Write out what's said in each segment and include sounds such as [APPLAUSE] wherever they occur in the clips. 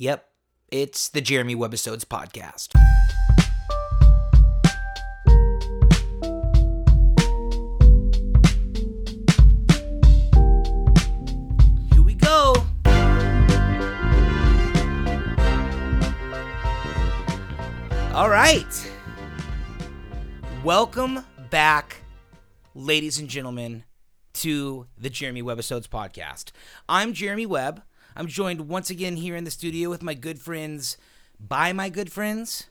Yep, it's the Jeremy Webbisodes podcast. Here we go. All right. Welcome back, ladies and gentlemen, to the Jeremy Webbisodes podcast. I'm Jeremy Webb. I'm joined once again here in the studio with my good friends, by my good friends,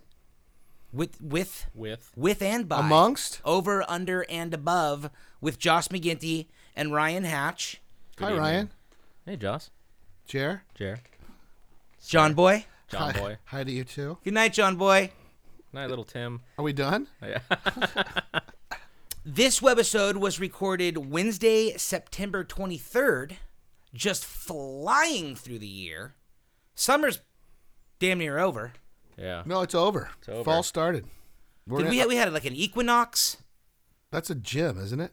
with with with with and by Amongst? over, under, and above with Josh McGinty and Ryan Hatch, Hi, evening. Ryan. hey Joss, Jer. Jer, John Boy. John Hi. Boy, [LAUGHS] Hi to you too. Good night, John Boy. night little Tim. Are we done? Yeah. [LAUGHS] This webisode was recorded Wednesday, September 23rd, just flying through the year. Summer's damn near over. yeah. No, it's over. over. Fall started. We're Did in- we we had like an equinox? That's a gym, isn't it?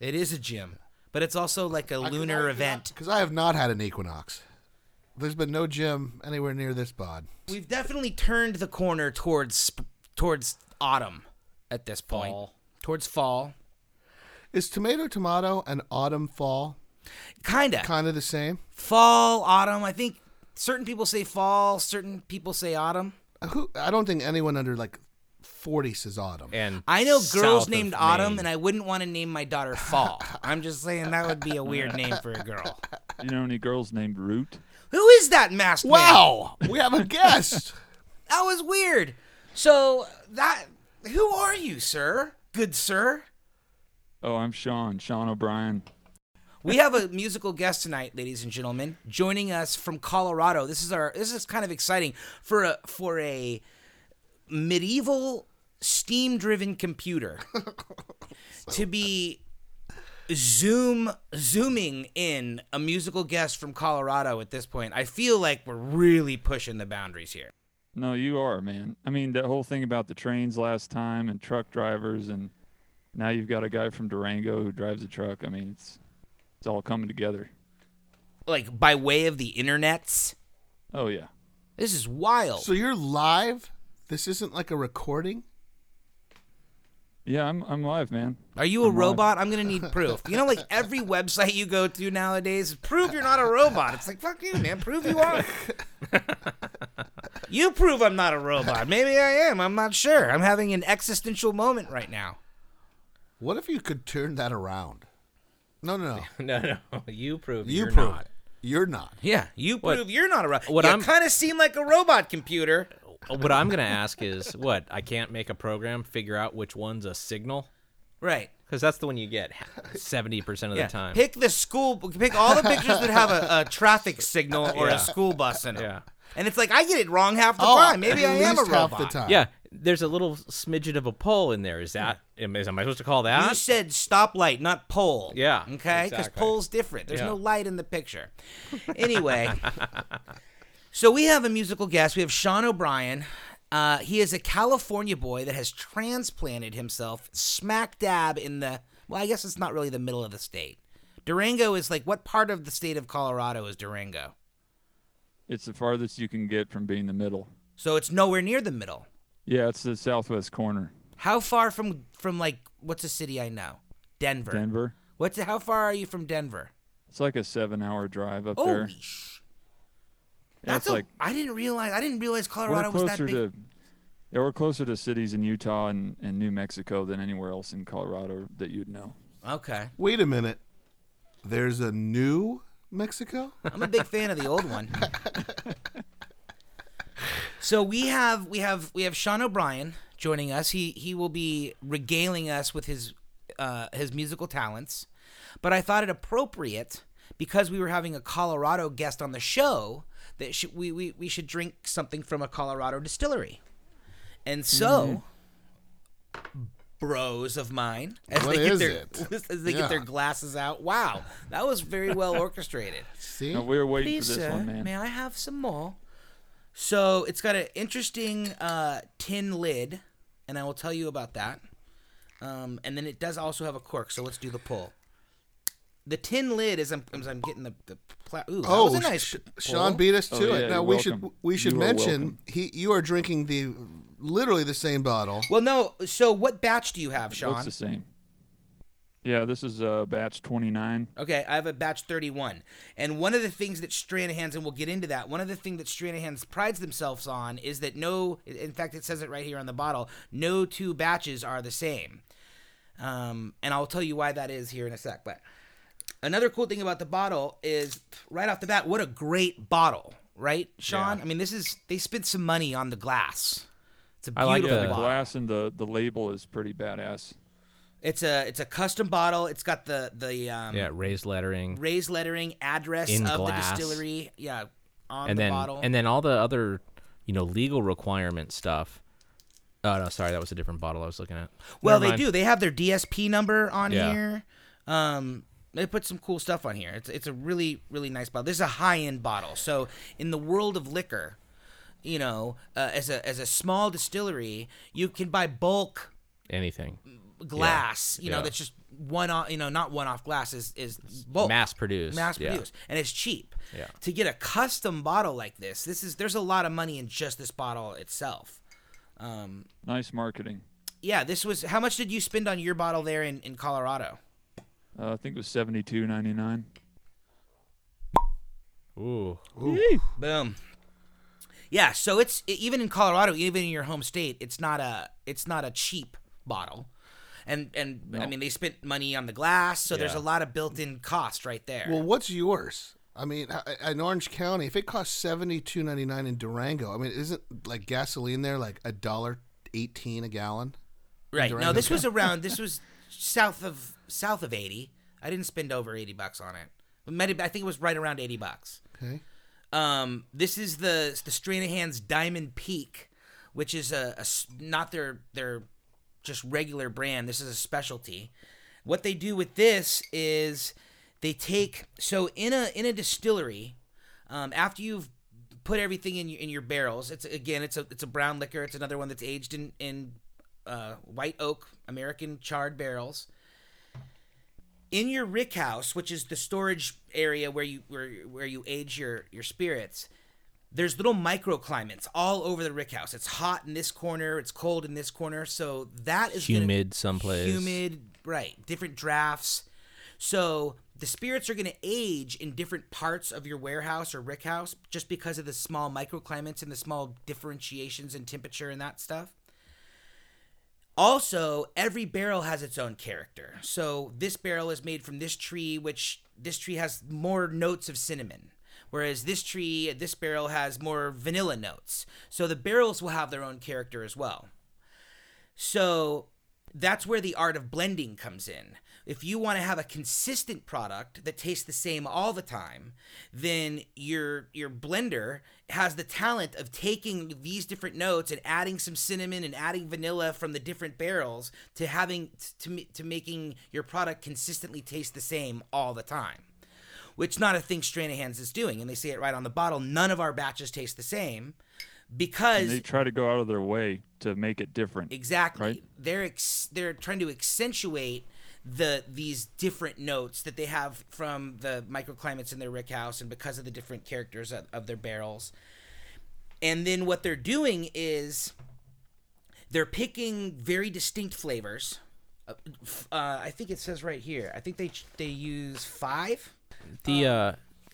It is a gym, but it's also like a lunar event. Because I have not had an equinox. There's been no gym anywhere near this bod. We've definitely turned the corner towards sp- towards autumn at this point. Fall. Towards fall. Is tomato tomato an autumn fall Kinda. kind of the same? fall, autumn. I think certain people say fall, certain people say autumn. Uh, who? I don't think anyone under like 40 says autumn. And I know girls named Autumn, Maine. and I wouldn't want to name my daughter Fall. [LAUGHS] I'm just saying that would be a weird name for a girl. [LAUGHS] You know any girls named Root? Who is that masked man? Wow, we have a guest. [LAUGHS] That was weird. So that who are you, sir? Good sir. Oh, I'm Sean, Sean O'Brien. We have a musical guest tonight, ladies and gentlemen, joining us from Colorado. This is our this is kind of exciting for a for a medieval steam-driven computer [LAUGHS] to be zoom zooming in a musical guest from Colorado at this point. I feel like we're really pushing the boundaries here. No, you are, man. I mean, that whole thing about the trains last time and truck drivers, and now you've got a guy from Durango who drives a truck. I mean, it's it's all coming together. Like by way of the internets. Oh yeah. This is wild. so you're live? This isn't like a recording? Yeah, I'm I'm live, man. Are you a I'm live. robot? I'm gonna need proof. You know, like every [LAUGHS] website you go to nowadays, prove you're not a robot. It's like fuck you, man. Prove you are. you prove I'm not a robot. Maybe I am. I'm not sure. I'm having an existential moment right now. What if you could turn that around? No, no, no. [LAUGHS] no, no, you prove You you're prove not. it. You're not. Yeah, you What- prove you're not a robot. what you I'm- kind of seem like a robot computer. [LAUGHS] What I'm gonna ask is, what? I can't make a program figure out which one's a signal, Right. because that's the one you get seventy percent of Yeah. the time. Pick the school. Pick all the pictures that have a, a traffic signal or Yeah. a school bus in them. Yeah. And it's like I get it wrong half the Oh, time. Maybe I am a least half robot. the time. Yeah, there's a little smidgen of a pole in there. Is that? Am, is, am I supposed to call that? You said stoplight, not pole. Yeah, Okay? Because exactly. pole's different. There's Yeah. no light in the picture. Anyway, [LAUGHS] so we have a musical guest. We have Sean O'Brien. Uh, he is a California boy that has transplanted himself smack dab in the, well, I guess it's not really the middle of the state. Durango is like, what part of the state of Colorado is Durango? It's the farthest you can get from being the middle. So it's nowhere near the middle. Yeah, it's the southwest corner. How far from, from like, what's a city I know? Denver. Denver. What's, how far are you from Denver? It's like a seven-hour drive up there. Holy sh! Yeah, That's a, like I didn't realize. I didn't realize Colorado we're was that closer big. to yeah, we're closer to cities in Utah and, and New Mexico than anywhere else in Colorado that you'd know. Okay, Wait a minute. There's a new Mexico? I'm a big fan of the old one. [LAUGHS] so we have we have we have Sean O'Brien joining us. He he will be regaling us with his uh, his musical talents. But I thought it appropriate because we were having a Colorado guest on the show that sh- we, we we should drink something from a Colorado distillery. And so, bros of mine, as What they get their it? [LAUGHS] as they get their glasses out. Wow, that was very well orchestrated. See? No, we were waiting Please, for this one, man. may I have some more? So it's got an interesting uh, tin lid, and I will tell you about that. Um, and then it does also have a cork. So let's do the pull. the tin lid is I'm, I'm getting the, the pla- ooh, that Oh, was a nice Sh- pull. Sean beat us Oh, to yeah, it. Now you're we should we should You mention he you are drinking the literally the same bottle. Well, no. So what batch do you have, Looks Sean? the same. Yeah, this is uh, batch 29. Okay, I have a batch 31. And one of the things that Stranahan's, and we'll get into that, one of the things that Stranahan's prides themselves on is that no, in fact, it says it right here on the bottle, no two batches are the same. Um, and I'll tell you why that is here in a sec. But another cool thing about the bottle is right off the bat, what a great bottle, right, Sean? Yeah. I mean, this is, they spent some money on the glass. It's a I like beautiful the The bottle. glass and the, the label is pretty badass. It's a it's a custom bottle. It's got the the um, Yeah, raised lettering. raised lettering, address In of glass. the distillery. Yeah, on and the then bottle. and then all the other, you know, legal requirement stuff. Oh no, sorry, that was a different bottle I was looking at. well, Never they mind. do. They have their DSP number on Yeah. here. Um, they put some cool stuff on here. It's it's a really really nice bottle. This is a high end bottle. So in the world of liquor, you know, uh, as a as a small distillery, you can buy bulk Anything glass. You know, Yeah. that's just one off. You know, not one off glass is is bulk. mass produced. mass yeah. produced and it's cheap Yeah. to get a custom bottle like this this is there's a lot of money in just this bottle itself um Nice marketing. yeah this was how much did you spend on your bottle there in, in colorado Uh, I think it was 72.99. Ooh. boom yeah so it's even in colorado even in your home state it's not a it's not a cheap bottle and and i mean they spent money on the glass so there's a lot of built-in cost right there Well, what's yours? I mean, in Orange County, if it costs seventy two ninety nine in Durango, I mean, isn't like gasoline there like a dollar eighteen a gallon? Right. No, this was [LAUGHS] around. This was south of south of eighty. I didn't spend over eighty bucks on it. It might have- I think it was right around eighty bucks. Okay. Um, this is the the Stranahan's Diamond Peak, which is a, a s- not their their just regular brand. This is a specialty. What they do with this is they take so in a in a distillery, um, after you've put everything in your, in your barrels. It's again, it's a it's a brown liquor. It's another one that's aged in in uh, white oak American charred barrels. In your rick house, which is the storage area where you where where you age your your spirits, there's little microclimates all over the rick house. It's hot in this corner, it's cold in this corner, so that is Humid someplace. humid, right? Different drafts. So the spirits are going to age in different parts of your warehouse or rick house just because of the small microclimates and the small differentiations in temperature and that stuff. Also, every barrel has its own character. So this barrel is made from this tree, which this tree has more notes of cinnamon. Whereas this tree, this barrel has more vanilla notes. So the barrels will have their own character as well. So that's where the art of blending comes in. If you want to have a consistent product that tastes the same all the time, then your your blender has the talent of taking these different notes and adding some cinnamon and adding vanilla from the different barrels to having to to making your product consistently taste the same all the time. Which not a thing Stranahan's is doing, and they say it right on the bottle. None of our batches taste the same because And they try to go out of their way to make it different. Exactly. Right. They're ex- they're trying to accentuate the these different notes that they have from the microclimates in their rick house and because of the different characters of, of their barrels. And then what they're doing is they're picking very distinct flavors. Uh, f- uh, I think it says right here. I think they ch- they use five. The uh,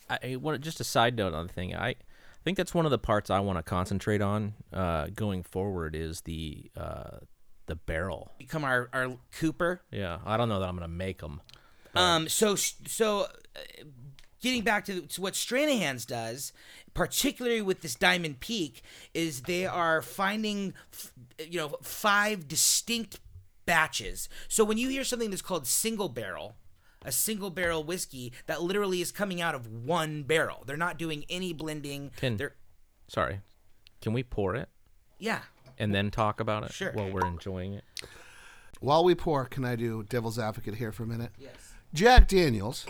I want just a side note on the thing. I I think that's one of the parts I want to concentrate on uh, going forward is the uh, the barrel. Become our our Cooper. Yeah, I don't know that I'm gonna make them. Um, so so uh, getting back to, to what Stranahan's does, particularly with this Diamond Peak, is they are finding f- you know five distinct batches. So when you hear something that's called single barrel, a single barrel whiskey that literally is coming out of one barrel. They're not doing any blending. Can- They're Sorry, can we pour it yeah. and then talk about it Sure. while we're enjoying it? While we pour, can I do devil's advocate here for a minute? Yes. Jack Daniels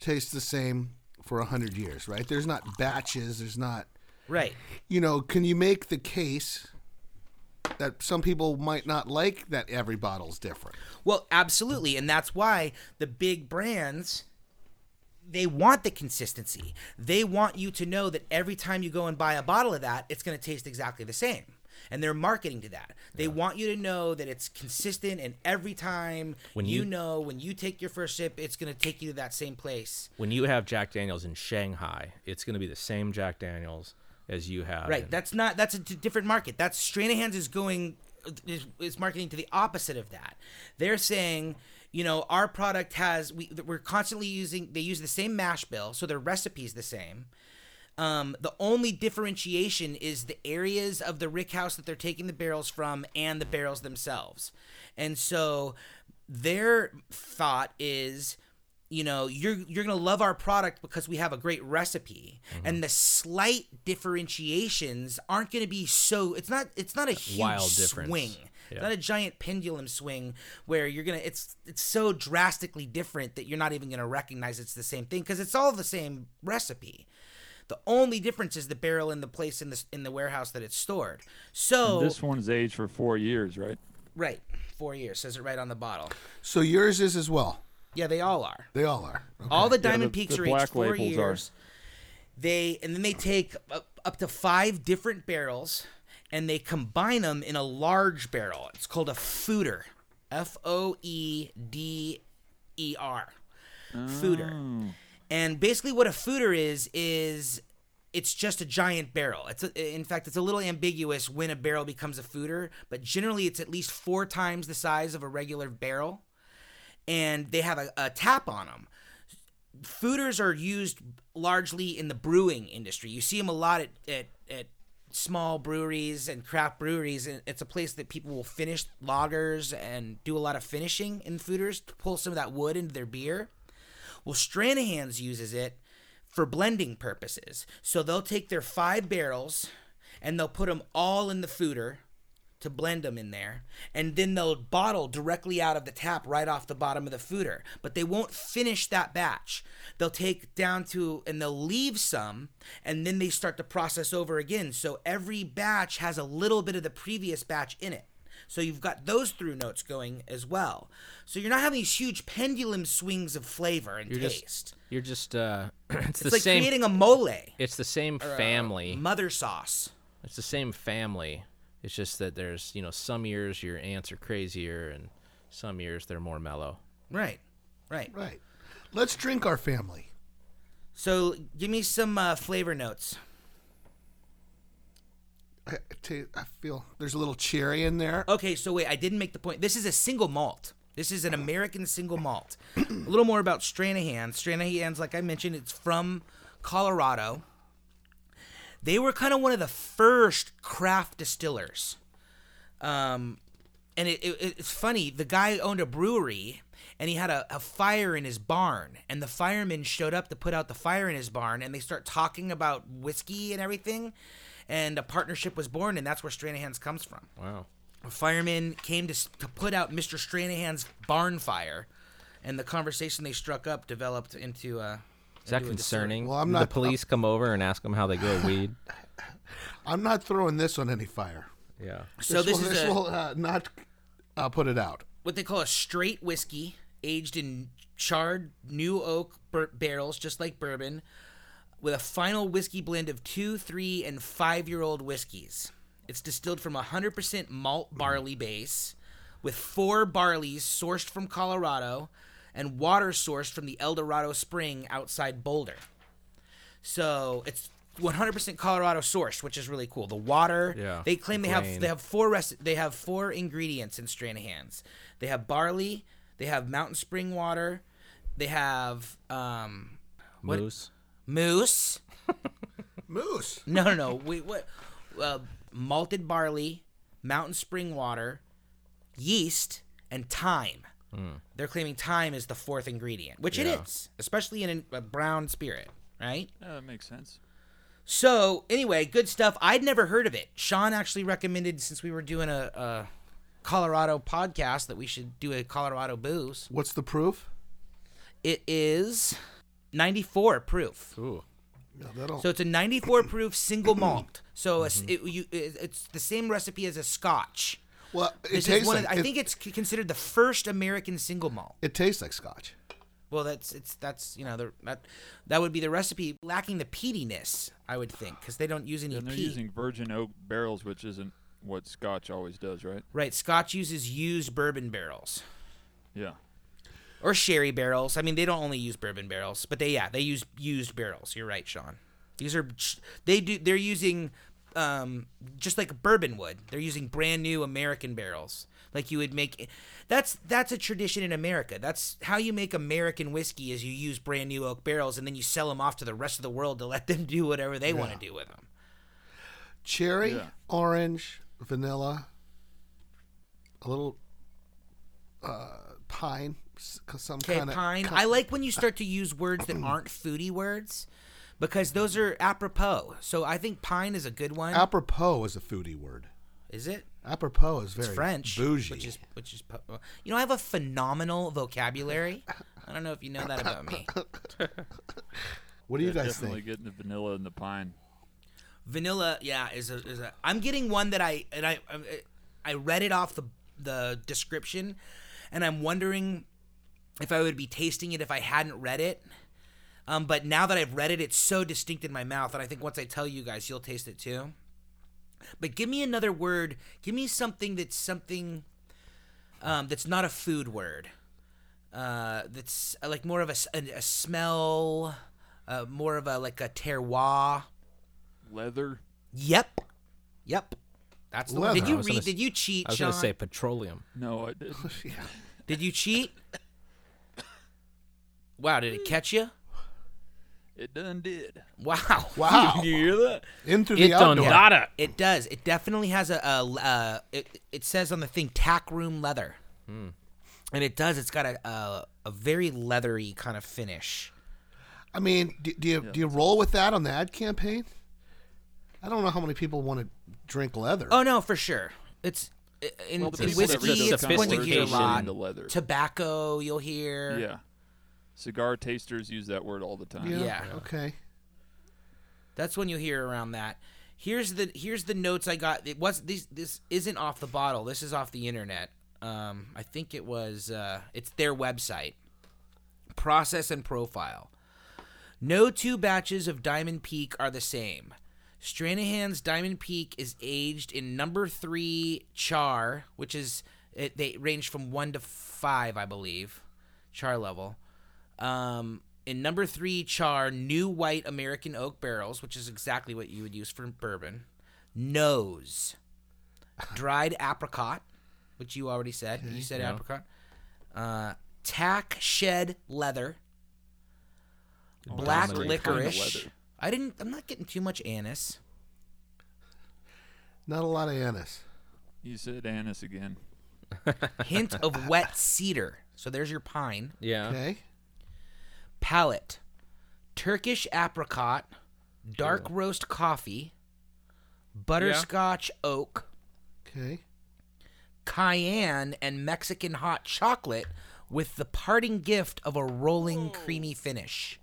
tastes the same for a hundred years, right? There's not batches. There's not, Right. you know. Can you make the case that some people might not like that every bottle's different? Well, absolutely, and that's why the big brands they want the consistency. They want you to know that every time you go and buy a bottle of that, it's going to taste exactly the same. And they're marketing to that. They want you to know that it's consistent, and every time When you, you- know when you take your first sip, it's going to take you to that same place. When you have Jack Daniels in Shanghai, it's going to be the same Jack Daniels as you have. Right. in- That's not. That's a different market. That's Stranahan's is going is, is marketing to the opposite of that. They're saying, you know, our product has we we're constantly using. They use the same mash bill, so their recipe's the same. Um, the only differentiation is the areas of the rick house that they're taking the barrels from and the barrels themselves. And so their thought is you know you're you're going to love our product because we have a great recipe mm-hmm. and the slight differentiations aren't going to be so it's not it's not a huge Wild difference. swing it's Yeah. not a giant pendulum swing where you're gonna it's it's so drastically different that you're not even gonna recognize it's the same thing because it's all the same recipe the only difference is the barrel and the place in the in the warehouse that it's stored so This one's aged for four years, right? right four years says it right on the bottle So yours is as well. Yeah they all are They all are. Okay. all the Yeah, diamond the- peaks the are aged four labels are. years they and then they take up, up to five different barrels and they combine them in a large barrel it's called a foeder f-o-e-d-e-r foeder Oh. and basically what a foeder is is it's just a giant barrel. It's a, in fact it's a little ambiguous when a barrel becomes a foeder, but generally it's at least 4 times the size of a regular barrel and they have a, a tap on them. Foeders are used largely in the brewing industry. You see them a lot at, at, at small breweries and craft breweries, and it's a place that people will finish lagers and do a lot of finishing in foeders to pull some of that wood into their beer. Well, Stranahan's uses it for blending purposes. So they'll take their five barrels and they'll put them all in the foeder to blend them in there, and then they'll bottle directly out of the tap right off the bottom of the foeder. But they won't finish that batch. They'll take down to and they'll leave some, and then they start to process over again. So every batch has a little bit of the previous batch in it. So you've got those through notes going as well. So you're not having these huge pendulum swings of flavor and You're taste. just you're just uh [CLEARS THROAT] it's, it's the like same creating a mole. it's the same family. Mother sauce. It's the same family. It's just that there's, you know, some years your aunts are crazier and some years they're more mellow. Right. Right. Right. Let's drink our family. So give me some uh, flavor notes. I, I I feel there's a little cherry in there. Okay, so wait, I didn't make the point. This is a single malt. This is an American single malt. a little more about Stranahan. Stranahan's, like I mentioned, it's from Colorado. They were kind of one of the first craft distillers. Um, and it, it, it's funny. The guy owned a brewery, and he had a, a fire in his barn. And the firemen showed up to put out the fire in his barn, and they start talking about whiskey and everything. And a partnership was born, and that's where Stranahan's comes from Wow. a fireman came to, to put out Mr. Stranahan's barn fire, and the conversation they struck up developed into. Uh, Is that concerning? Well, I'm not- the police come over and ask them how they grow weed? [LAUGHS] I'm not throwing this on any fire. Yeah. So this, will, is this a, will uh, not uh, put it out. what they call a straight whiskey, aged in charred new oak bur- barrels, just like bourbon, with a final whiskey blend of two, three, and five-year-old whiskeys. It's distilled from a 100% malt barley base, with four barleys sourced from Colorado, and water sourced from the Eldorado Spring outside Boulder. So it's 100% Colorado sourced, which is really cool. The water, Yeah, they claim they the have they have four rest, they have four ingredients in Stranahan's. They have barley, they have mountain spring water, they have um, What- Moose. moose. [LAUGHS] Moose. No, no, no. Wait, what? Uh, malted barley, mountain spring water, yeast, and thyme. Mm. They're claiming time is the fourth ingredient, which it Yeah. is, especially in a, a brown spirit, right? Yeah, that makes sense. So anyway, good stuff. I'd never heard of it. Sean actually recommended since we were doing a, a Colorado podcast that we should do a Colorado booze. What's the proof? It is 94 proof. Ooh. No, that'll. So it's a 94 proof single malt. So a s it, you, it, it's the same recipe as a Scotch. Well, it This tastes is one like of, I it, think it's considered the first American single malt. it tastes like scotch. Well, that's it's that's you know the, that that would be the recipe lacking the peatiness. I would think because they don't use any And they're peat. using virgin oak barrels, which isn't what Scotch always does, right? right, Scotch uses used bourbon barrels Yeah. or sherry barrels. I mean, they don't only use bourbon barrels, but they yeah they use used barrels. You're right, Sean. These are they do they're using um, just like bourbon would. They're using brand new American barrels, like you would make. That's that's a tradition in America. That's how you make American whiskey. Is you use brand new oak barrels and then you sell them off to the rest of the world to let them do whatever they want to do with them. Cherry, Yeah. orange, vanilla, a little uh, pine, some kind of pine. I like when you start to use words that aren't foodie words because those are apropos. So I think pine is a good one. Apropos is a foodie word. is it? Apropos is very It's French, bougie. which is which is po- you know I have a phenomenal vocabulary. I don't know if you know that about me. [LAUGHS] what do you Yeah, guys definitely think? getting the vanilla and the pine. Vanilla, yeah, is a, is a. I'm getting one that I and I um, I- I read it off the the description, and I'm wondering if I would be tasting it if I hadn't read it. Um, but now that I've read it, it's so distinct in my mouth, and I think once I tell you guys, you'll taste it too. But give me another word. Give me something that's something um, that's not a food word. Uh, that's uh, like more of a a smell, uh, more of a like a terroir. Leather. Yep. Yep. That's the one. Did Leather. you I was gonna read? Did you cheat, I was Sean? gonna say petroleum. No, I didn't. [LAUGHS] Did you cheat? [LAUGHS] wow, did it catch you? It done did. Wow. [LAUGHS] Wow. [LAUGHS] you hear that? In through It the done outdoor. got it. It does. It definitely has a. a uh, it, it says on the thing tack room leather, Hmm. and it does. It's got a, a a very leathery kind of finish. I mean, do, do you do you roll with that on the ad campaign? I don't know how many people want to drink leather. Oh no, for sure. It's in, Well, in whiskey. It's those one you hear a lot. into leather. Tobacco, you'll hear. Yeah. Cigar tasters use that word all the time. yeah. Okay. That's when you hear around that. Here's the here's the notes I got. It was this this isn't off the bottle. This is off the internet. Um, I think it was uh, it's their website. Process and profile. No two batches of Diamond Peak are the same. Stranahan's Diamond Peak is aged in number three char, which is it, they range from one to five, I believe, char level. Um, in number three char, new white American oak barrels, which is exactly what you would use for bourbon. Nose, dried [LAUGHS] apricot, which you already said. You said Yeah. apricot. Uh, tack shed leather, black that's kind of licorice. leather. I didn't. I'm not getting too much anise. Not a lot of anise. You said anise again. Hint of wet cedar. So there's your pine. Yeah. Okay. Palate, Turkish apricot, dark roast coffee, butterscotch oak, Okay. cayenne, and Mexican hot chocolate with the parting gift of a rolling creamy finish.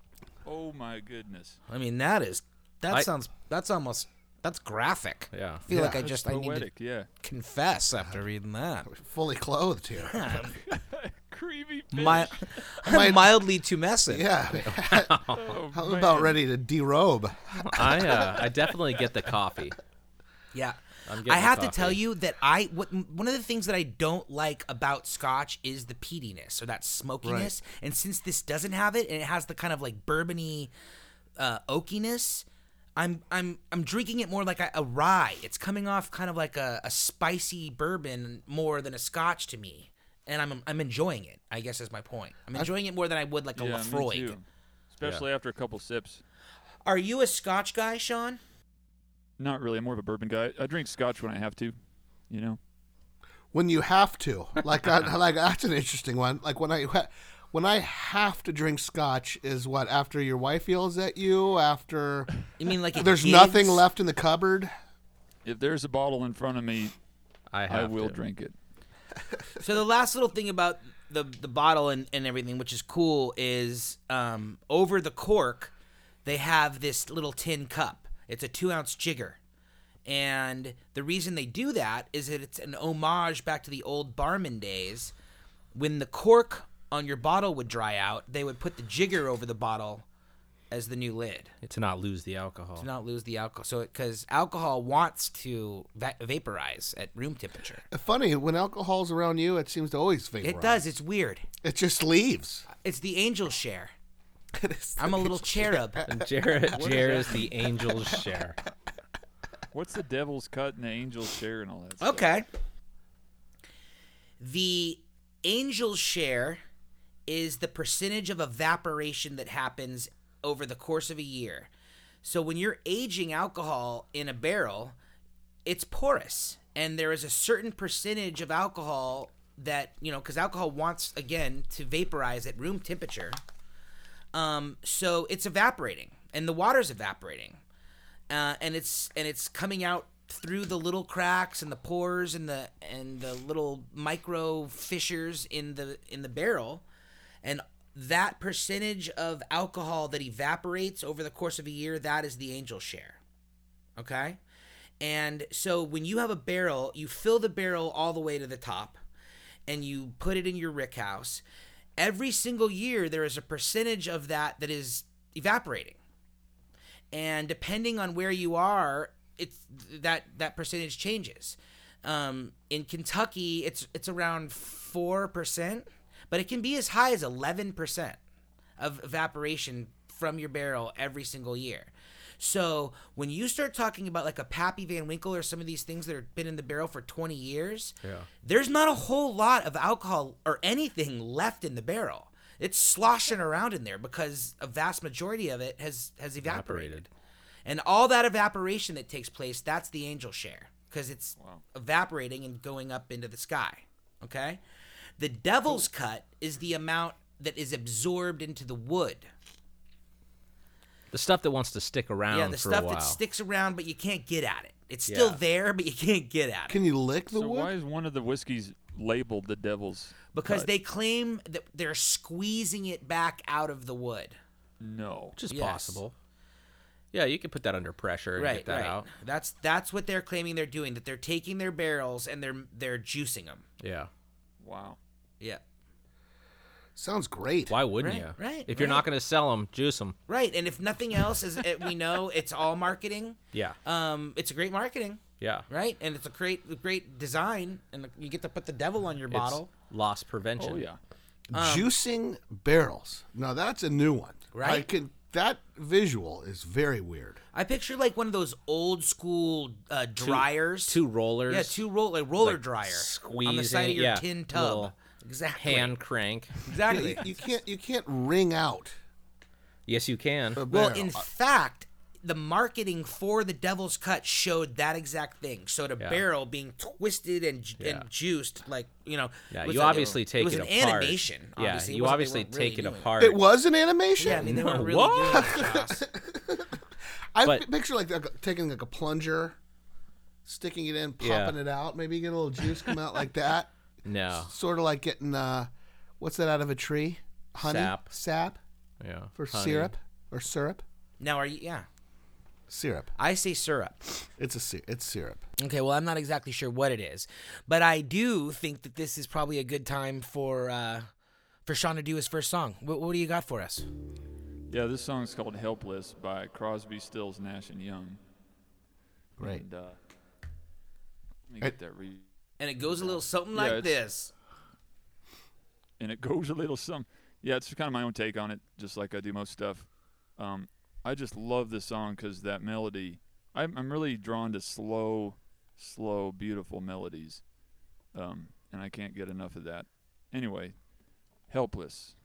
Oh my goodness. I mean, that is that I- sounds that's almost that's graphic. Yeah. I feel like I That's just I need to yeah. confess after reading that. Fully clothed here. [LAUGHS] Creamy fish. My, [LAUGHS] I'm Might- mildly tumescent. yeah. [LAUGHS] Oh, I'm man. about ready to derobe. I uh, I definitely get the coffee. Yeah. I'm getting I have to tell you that I what one of the things that I don't like about Scotch is the peatiness or that smokiness. And since this doesn't have it and it has the kind of like bourbony uh, oakiness, I'm I'm I'm drinking it more like a, a rye. It's coming off kind of like a, a spicy bourbon more than a Scotch to me, and I'm I'm enjoying it. I guess is my point. I'm enjoying it more than I would like a Yeah, me Laphroaig. too. Especially after a couple sips. Are you a Scotch guy, Sean? Not really. I'm more of a bourbon guy. I drink scotch when I have to. You know. When you have to, like, I, [LAUGHS] like that's an interesting one. Like when I when I have to drink scotch is what after your wife yells at you after [LAUGHS] You mean like there's gigs? nothing left in the cupboard. If there's a bottle in front of me, I I will to. drink it. So the last little thing about the the bottle and, and everything, which is cool, is um, over the cork, they have this little tin cup. It's a two ounce jigger, and the reason they do that is that it's an homage back to the old barman days, when the cork on your bottle would dry out, they would put the jigger over the bottle as the new lid to not lose the alcohol. to not lose the alcohol. So because alcohol wants to va- vaporize at room temperature. Uh, funny, when alcohol's around you, it seems to always vaporize. It does. It's weird. It just leaves. It's the angel share. [LAUGHS] It is I'm a little cherub. And Jared, Jared is the angel's share. What's the devil's cut and the angel's share and all that? Stuff? Okay. The angel's share is the percentage of evaporation that happens over the course of a year. So when you're aging alcohol in a barrel, it's porous and there is a certain percentage of alcohol that, you know, cuz alcohol wants again to vaporize at room temperature. Um, so it's evaporating and the water's evaporating uh, and it's and it's coming out through the little cracks and the pores and the and the little micro fissures in the in the barrel and that percentage of alcohol that evaporates over the course of a year that is the angel share okay? And so when you have a barrel you fill the barrel all the way to the top and you put it in your rick house. Every single year there is a percentage of that that is evaporating. And depending on where you are, it's that that percentage changes. Um, in Kentucky, it's it's around four percent, but it can be as high as eleven percent of evaporation from your barrel every single year. So when you start talking about like a Pappy Van Winkle or some of these things that have been in the barrel for 20 years, Yeah. there's not a whole lot of alcohol or anything left in the barrel. It's sloshing around in there because a vast majority of it has has evaporated. Evaporated. And all that evaporation that takes place, that's the angel share because it's Wow. evaporating and going up into the sky. Okay? The devil's cut is the amount that is absorbed into the wood. The stuff that wants to stick around yeah, the for stuff a while. that sticks around but you can't get at it. It's still Yeah. there but you can't get at it. Can you lick the So wood? why is one of the whiskeys labeled the devil's? because cut? they claim that they're squeezing it back out of the wood. no. Which is Yes. possible. Yeah, you can put that under pressure and right, get that right. out. That's that's what they're claiming they're doing. That they're taking their barrels and they're they're juicing them. Yeah. Wow. Yeah. Sounds great. Why wouldn't Right, you? right, If you're right. not going to sell them, juice them. Right. And if nothing else, is it, we know [LAUGHS] it's all marketing. Yeah. Um, it's a great marketing, Yeah. right? And it's a great great design, and you get to put the devil on your It's bottle. loss prevention. Oh yeah. Juicing barrels. Now that's a new one. Right. I can. That visual is very weird. I picture like one of those old school uh, dryers. Two rollers. yeah, two roll like roller like dryer on the side of your yeah, tin tub. Exactly. hand crank. Exactly. You, you can't. You can't wring out. Yes, you can. Well, in fact, the marketing for the Devil's Cut showed that exact thing. So the Yeah. barrel being twisted and, ju- Yeah. and juiced, like you know. Yeah, you a- obviously take it was it an apart. animation. Yeah, obviously. It you obviously weren't really take it apart. it was an animation. Yeah, I mean they No, weren't [LAUGHS] really what? [LAUGHS] doing it. Joss. I But- picture like, like taking like a plunger, sticking it in, popping Yeah. it out. Maybe get a little juice come out like that. [LAUGHS] No. Sort of like getting uh, what's that out of a tree? Honey, Sap. sap Yeah. for honey. syrup or syrup. Now, are you? Yeah, Syrup. I say syrup. It's a sy- it's syrup. Okay, well, I'm not exactly sure what it is, but I do think that this is probably a good time for uh, for Sean to do his first song. What, what do you got for us? Yeah, this song's called "Helpless" by Crosby, Stills, Nash and Young. Great. And, uh, let me get that read. And it goes a little something Yeah, like this. and it [LAUGHS] goes a little some. Yeah, it's kind of my own take on it, just like I do most stuff. Um, I just love this song because that melody. I'm, I'm really drawn to slow, slow, beautiful melodies, um, and I can't get enough of that. Anyway, helpless.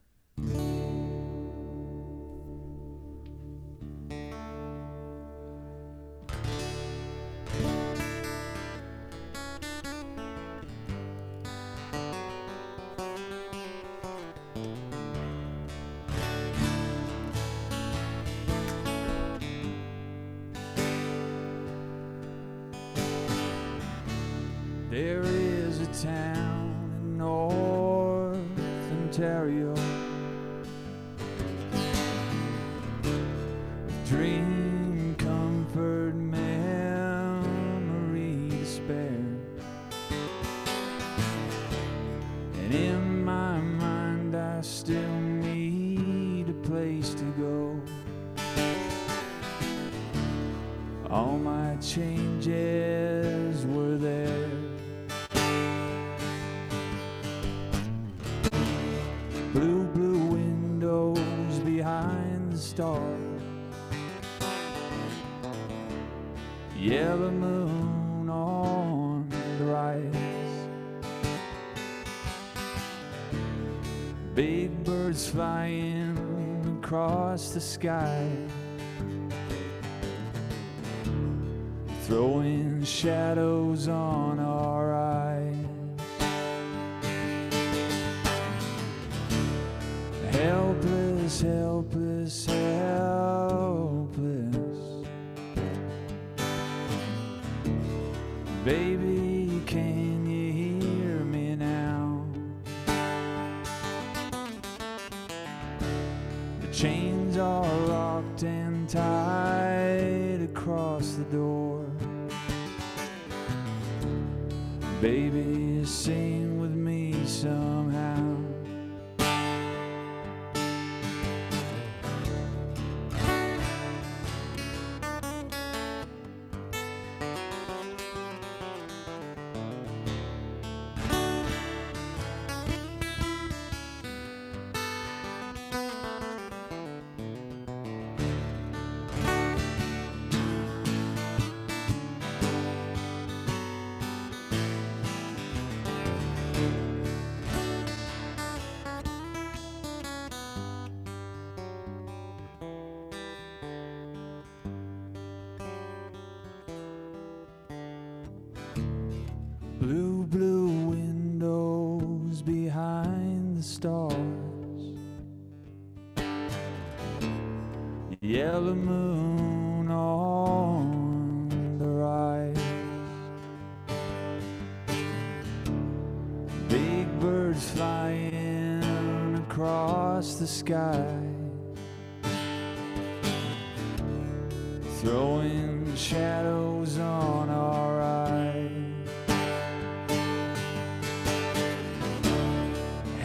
Yellow moon on the rise. Big birds flying across the sky. Throwing shadows on our eyes.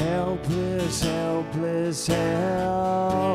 Helpless, helpless, helpless.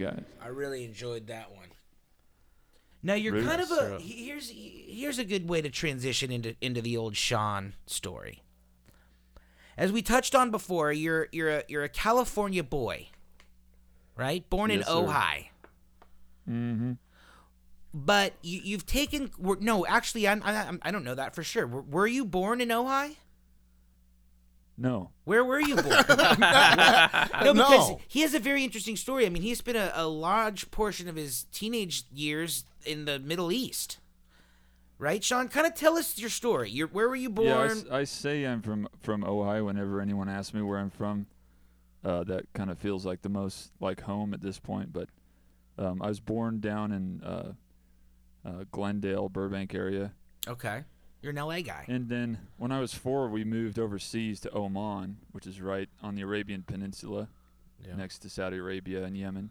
Guys. I really enjoyed that one. Now you're Really? kind of a Syrup. here's here's a good way to transition into into the old Sean story. As we touched on before, you're you're a you're a California boy, right? Born in Yes, sir. Ojai. Mm-hmm. But you, you've taken were- no, actually, I'm, I'm, I don't know that for sure. Were, were you born in Ojai? No. Where were you born? [LAUGHS] [LAUGHS] no, because No. he has a very interesting story. I mean, he spent a, a large portion of his teenage years in the Middle East, right? Sean, kind of tell us your story. You're, where were you born? Yeah, I s- I, say I'm from from Ojai whenever anyone asks me where I'm from. Uh, that kind of feels like the most like home at this point. But um, I was born down in uh, uh, Glendale, Burbank area, okay, you're an LA guy. and then when I was four, we moved overseas to Oman, which is right on the Arabian Peninsula, Yeah. next to Saudi Arabia and Yemen.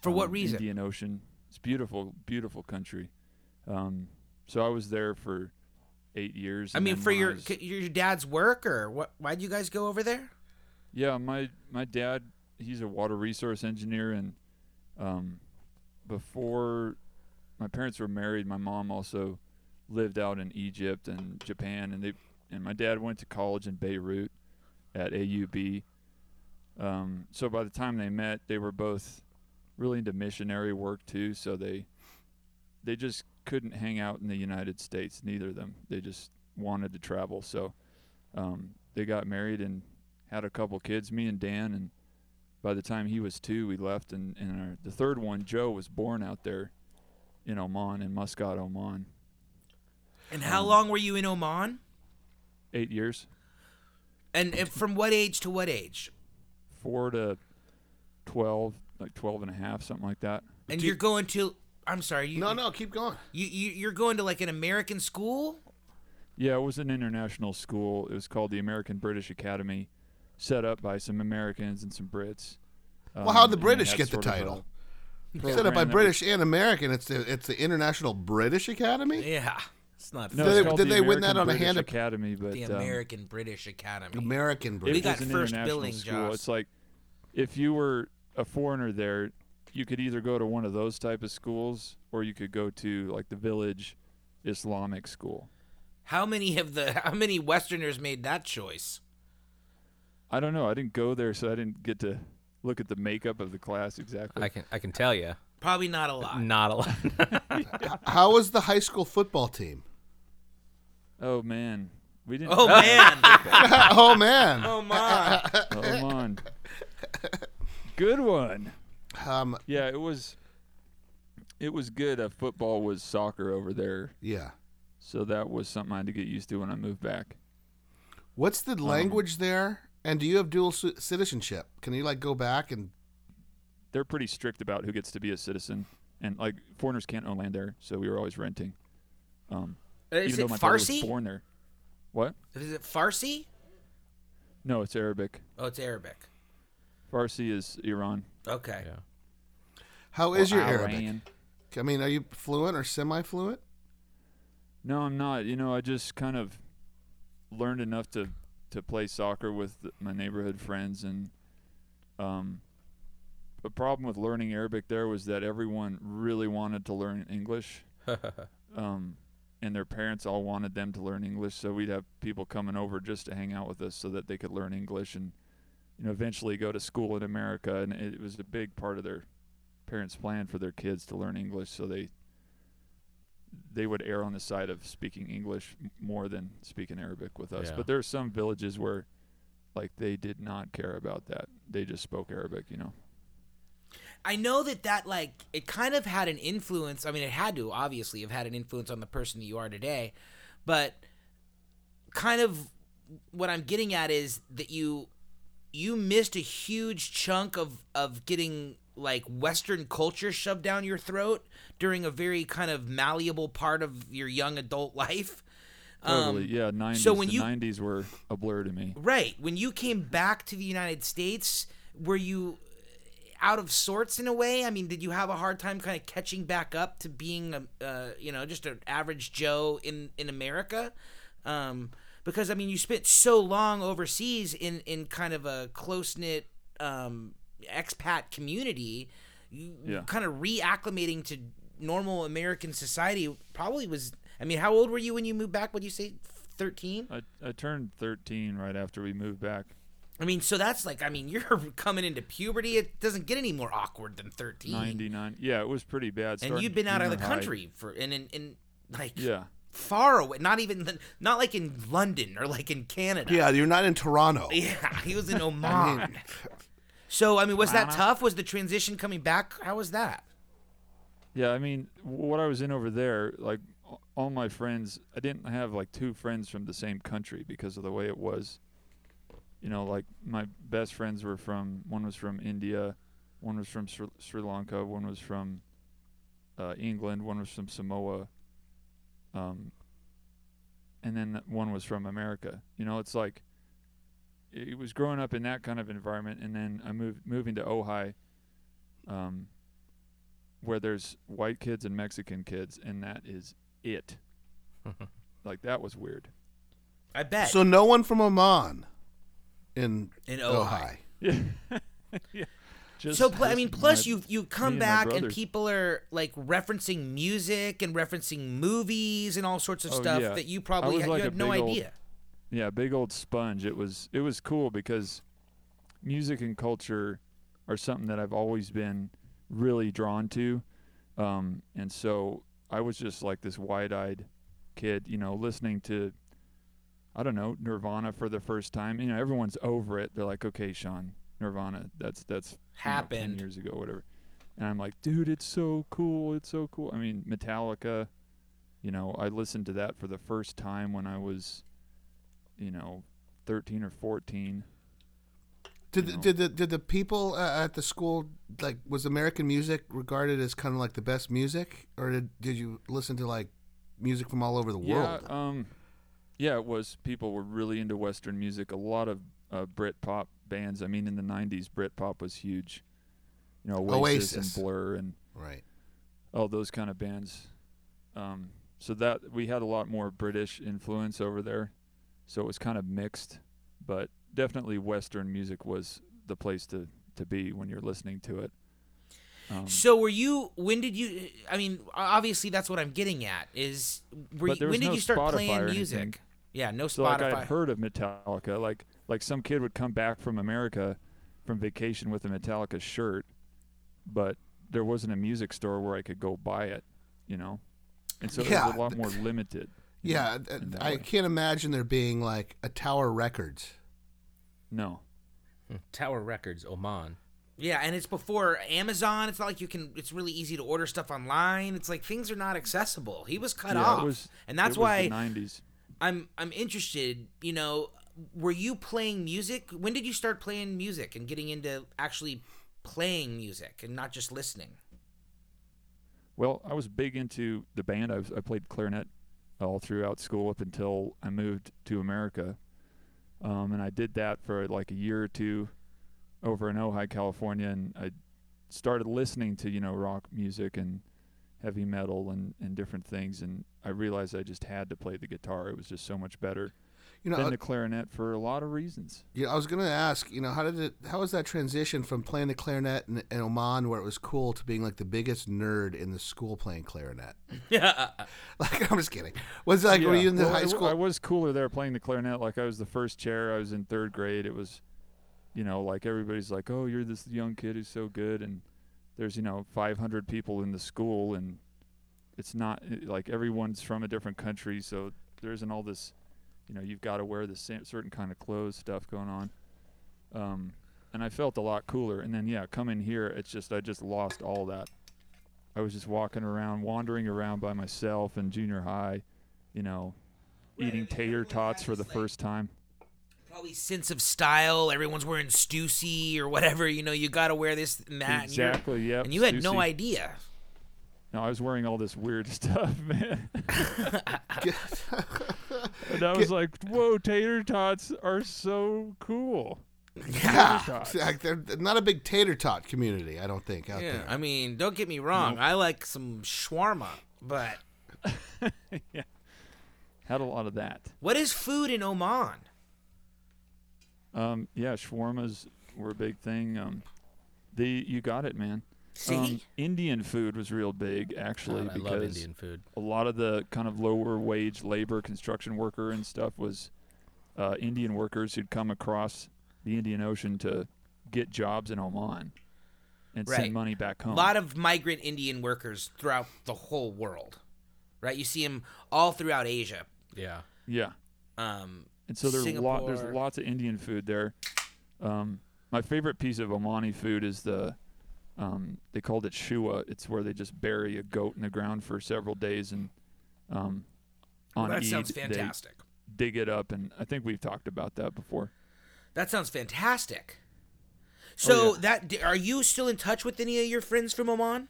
For what um, reason? Indian Ocean. It's beautiful, beautiful country. Um, so I was there for eight years. I mean, for your was- your dad's work, or what? Why'd you guys go over there? Yeah, my my dad, he's a water resource engineer, and um, before my parents were married. My mom also lived out in Egypt and Japan, and they and my dad went to college in Beirut at AUB. Um, so by the time they met, they were both really into missionary work too. So they they just couldn't hang out in the United States. Neither of them. They just wanted to travel. So um, they got married and had a couple kids. Me and Dan, and by the time he was two, we left. And, and our, the third one, Joe, was born out there in Oman, in Muscat, Oman. And how Um, long were you in Oman? Eight years, And, and from what age to what age? four to twelve, like twelve and a half, something like that. And Do- you're going to. I'm sorry. You, No, no, keep going. You, you you're going to like an American school. Yeah, it was an international school. It was called the American British Academy, set up by some Americans and some Brits. Well, how'd the British get the sort of a title? Set up by that was- British and American. It's the it's the International British Academy. Yeah, it's not No, Did they- did the they win that American on a hand Academy? But the um, American British Academy. American British. We got an first billing, school. Joss. It's like if you were a foreigner there, you could either go to one of those type of schools or you could go to like the village Islamic school. How many of the how many Westerners made that choice? I don't know. I didn't go there, so I didn't get to look at the makeup of the class exactly. I can I can tell you, Probably not a lot. not a lot. [LAUGHS] [LAUGHS] How was the high school football team? Oh man, we didn't. Oh man! [LAUGHS] oh man. oh my! Oh man, good one. Um, Yeah, it was. It was good. Uh, football was soccer over there, yeah. so that was something I had to get used to when I moved back. What's the language there? And do you have dual ci- citizenship? Can you like go back and They're pretty strict about who gets to be a citizen, and like foreigners can't own land there, so we were always renting. Um, Is even it though my brother was Farsi? born there. What? Is it Farsi? No, it's Arabic. Oh, it's Arabic. Farsi is Iran. Okay. Yeah. how is Or your Arabic? I mean, are you fluent or semi-fluent? No, I'm not. You know, I just kind of learned enough to to play soccer with th- my neighborhood friends, and um, the problem with learning Arabic there was that everyone really wanted to learn English, [LAUGHS] um, and their parents all wanted them to learn English. So we'd have people coming over just to hang out with us so that they could learn English, and you know, eventually go to school in America. And it was a big part of their parents' plan for their kids to learn English, so they they would err on the side of speaking English more than speaking Arabic with us. Yeah. But there are some villages where, like, they did not care about that. They just spoke Arabic, you know. I know that that like it kind of had an influence. I mean, it had to obviously have had an influence on the person that you are today, but kind of what I'm getting at is that you you missed a huge chunk of of getting like Western culture shoved down your throat during a very kind of malleable part of your young adult [LAUGHS] life. Totally, Um, yeah. Nineties. so when the you- nineties were a blur to me. Right. When you came back to the United States, were you out of sorts in a way? I mean, did you have a hard time kind of catching back up to being a, uh, you know, just an average Joe in in America? Um, because I mean, you spent so long overseas in in kind of a close knit um, expat community. You Yeah. kind of reacclimating to normal American society probably was. I mean, how old were you when you moved back? What do you say? Thirteen. I I turned thirteen right after we moved back. I mean, so that's like, I mean, [LAUGHS] you're coming into puberty. It doesn't get any more awkward than 13. Ninety nine. Yeah, it was pretty bad. and you'd been out of the junior high. country for, and in, in like, Yeah. far away. Not even, not like in London or like in Canada. Yeah, you're not in Toronto. [LAUGHS] Yeah, he was in [LAUGHS] Oman. so, I mean, was that tough? Was the transition coming back? How was that? Yeah, I mean, what I was in over there, like all my friends, I didn't have like two friends from the same country because of the way it was. You know, like my best friends were from one was from India, one was from Sri, Sri Lanka, one was from uh, England, one was from Samoa, um, and then one was from America. You know, it's like it was growing up in that kind of environment, and then I moved moving to Ojai. Um, where there's white kids and Mexican kids, and that is it. [LAUGHS] like that was weird. I bet. So no one from Oman in in Ojai. Ojai. [LAUGHS] Yeah, yeah. Just So pl- I mean, plus my- you you come and back and people are like referencing music and referencing movies and all sorts of Oh, stuff yeah. that you probably was had, like you had no old- idea. yeah, big old sponge. It was it was cool because music and culture are something that I've always been really drawn to, um, and so I was just like this wide-eyed kid, you know, listening to I don't know Nirvana for the first time. You know, everyone's over it. They're like, okay, Sean, Nirvana, that's that's you know, Happened. years ago, whatever. And I'm like, dude, it's so cool. It's so cool. I mean, Metallica. You know, I listened to that for the first time when I was you know, 13 or 14. Did the, did the did the people uh, at the school like was American music regarded as kind of like the best music, or did did you listen to like music from all over the world? Yeah, um, yeah, it was. People were really into Western music. A lot of uh, Brit pop bands. I mean, in the 90s, Brit pop was huge. You know, Oasis, Oasis. and Blur and Right. all those kind of bands. Um, so that we had a lot more British influence over there. So it was kind of mixed, but definitely Western music was the place to, to be when you're listening to it. Um, So were you? When did you? I mean, obviously that's what I'm getting at. Is were you, when was did no you start Spotify playing or music? Anything. Yeah, no Spotify. So like I'd heard of Metallica, like like some kid would come back from America from vacation with a Metallica shirt, but there wasn't a music store where I could go buy it, you know, and so it was a lot more limited. you know, Yeah, in th- that I way. can't imagine there being like a Tower Records. No, hmm. Tower Records, Oman. yeah, and it's before Amazon. It's not like you can. It's really easy to order stuff online. It's like things are not accessible. He was cut yeah, off, it was, and that's it was why the '90s. I'm I'm interested. You know, were you playing music? When did you start playing music and getting into actually playing music and not just listening? Well, I was big into the band. I was I played clarinet all throughout school up until I moved to America, um, and I did that for like a year or two over in Ojai, California, and I started listening to you know rock music and heavy metal and and different things, and I realized I just had to play the guitar. It was just so much better You know, than uh, the clarinet for a lot of reasons. yeah, I was gonna ask. You know, how did it? How was that transition from playing the clarinet in, in Oman, where it was cool, to being like the biggest nerd in the school playing clarinet? Yeah. [LAUGHS] Like, I'm just kidding. Was it like were you in the Well, high I w- school? I was cooler there playing the clarinet. Like I was the first chair. I was in third grade. It was, you know, like everybody's like, "Oh, you're this young kid who's so good," and there's you know 500 people in the school, and it's not like everyone's from a different country, so there isn't all this, you know, you've got to wear the same certain kind of clothes stuff going on. Um, and I felt a lot cooler. And then yeah, coming here, it's just I just lost all that. I was just walking around, wandering around by myself in junior high, you know, eating tater tots for the first time. Probably sense of style. Everyone's wearing Stussy or whatever. You know, you got to wear this and that. exactly. Yeah. And you had no idea. No, I was wearing all this weird [LAUGHS] stuff, man. [LAUGHS] and I was like, "Whoa, tater tots are so cool." yeah, they're they're not a big tater tot community. I don't think out Yeah. there. I mean, don't get me wrong. I like some shawarma, but [LAUGHS] yeah, Had a lot of that. what is food in Oman? Um, yeah, shawarmas were a big thing. Um, the you got it, man. See? Um, Indian food was real big actually God, I because love Indian food. a lot of the kind of lower wage labor, construction worker and stuff was uh, Indian workers who'd come across the Indian Ocean to get jobs in Oman and Right. send money back home. A lot of migrant Indian workers throughout the whole world, right? You see them all throughout Asia. Yeah. yeah, Um, and so there's a lot. There's lots of Indian food there. Um, my favorite piece of Omani food is the um, they called it shua. It's where they just bury a goat in the ground for several days and um, on that Eid, sounds fantastic. dig it up, and I think we've talked about that before. That sounds fantastic. So Oh, yeah. that are you still in touch with any of your friends from Oman?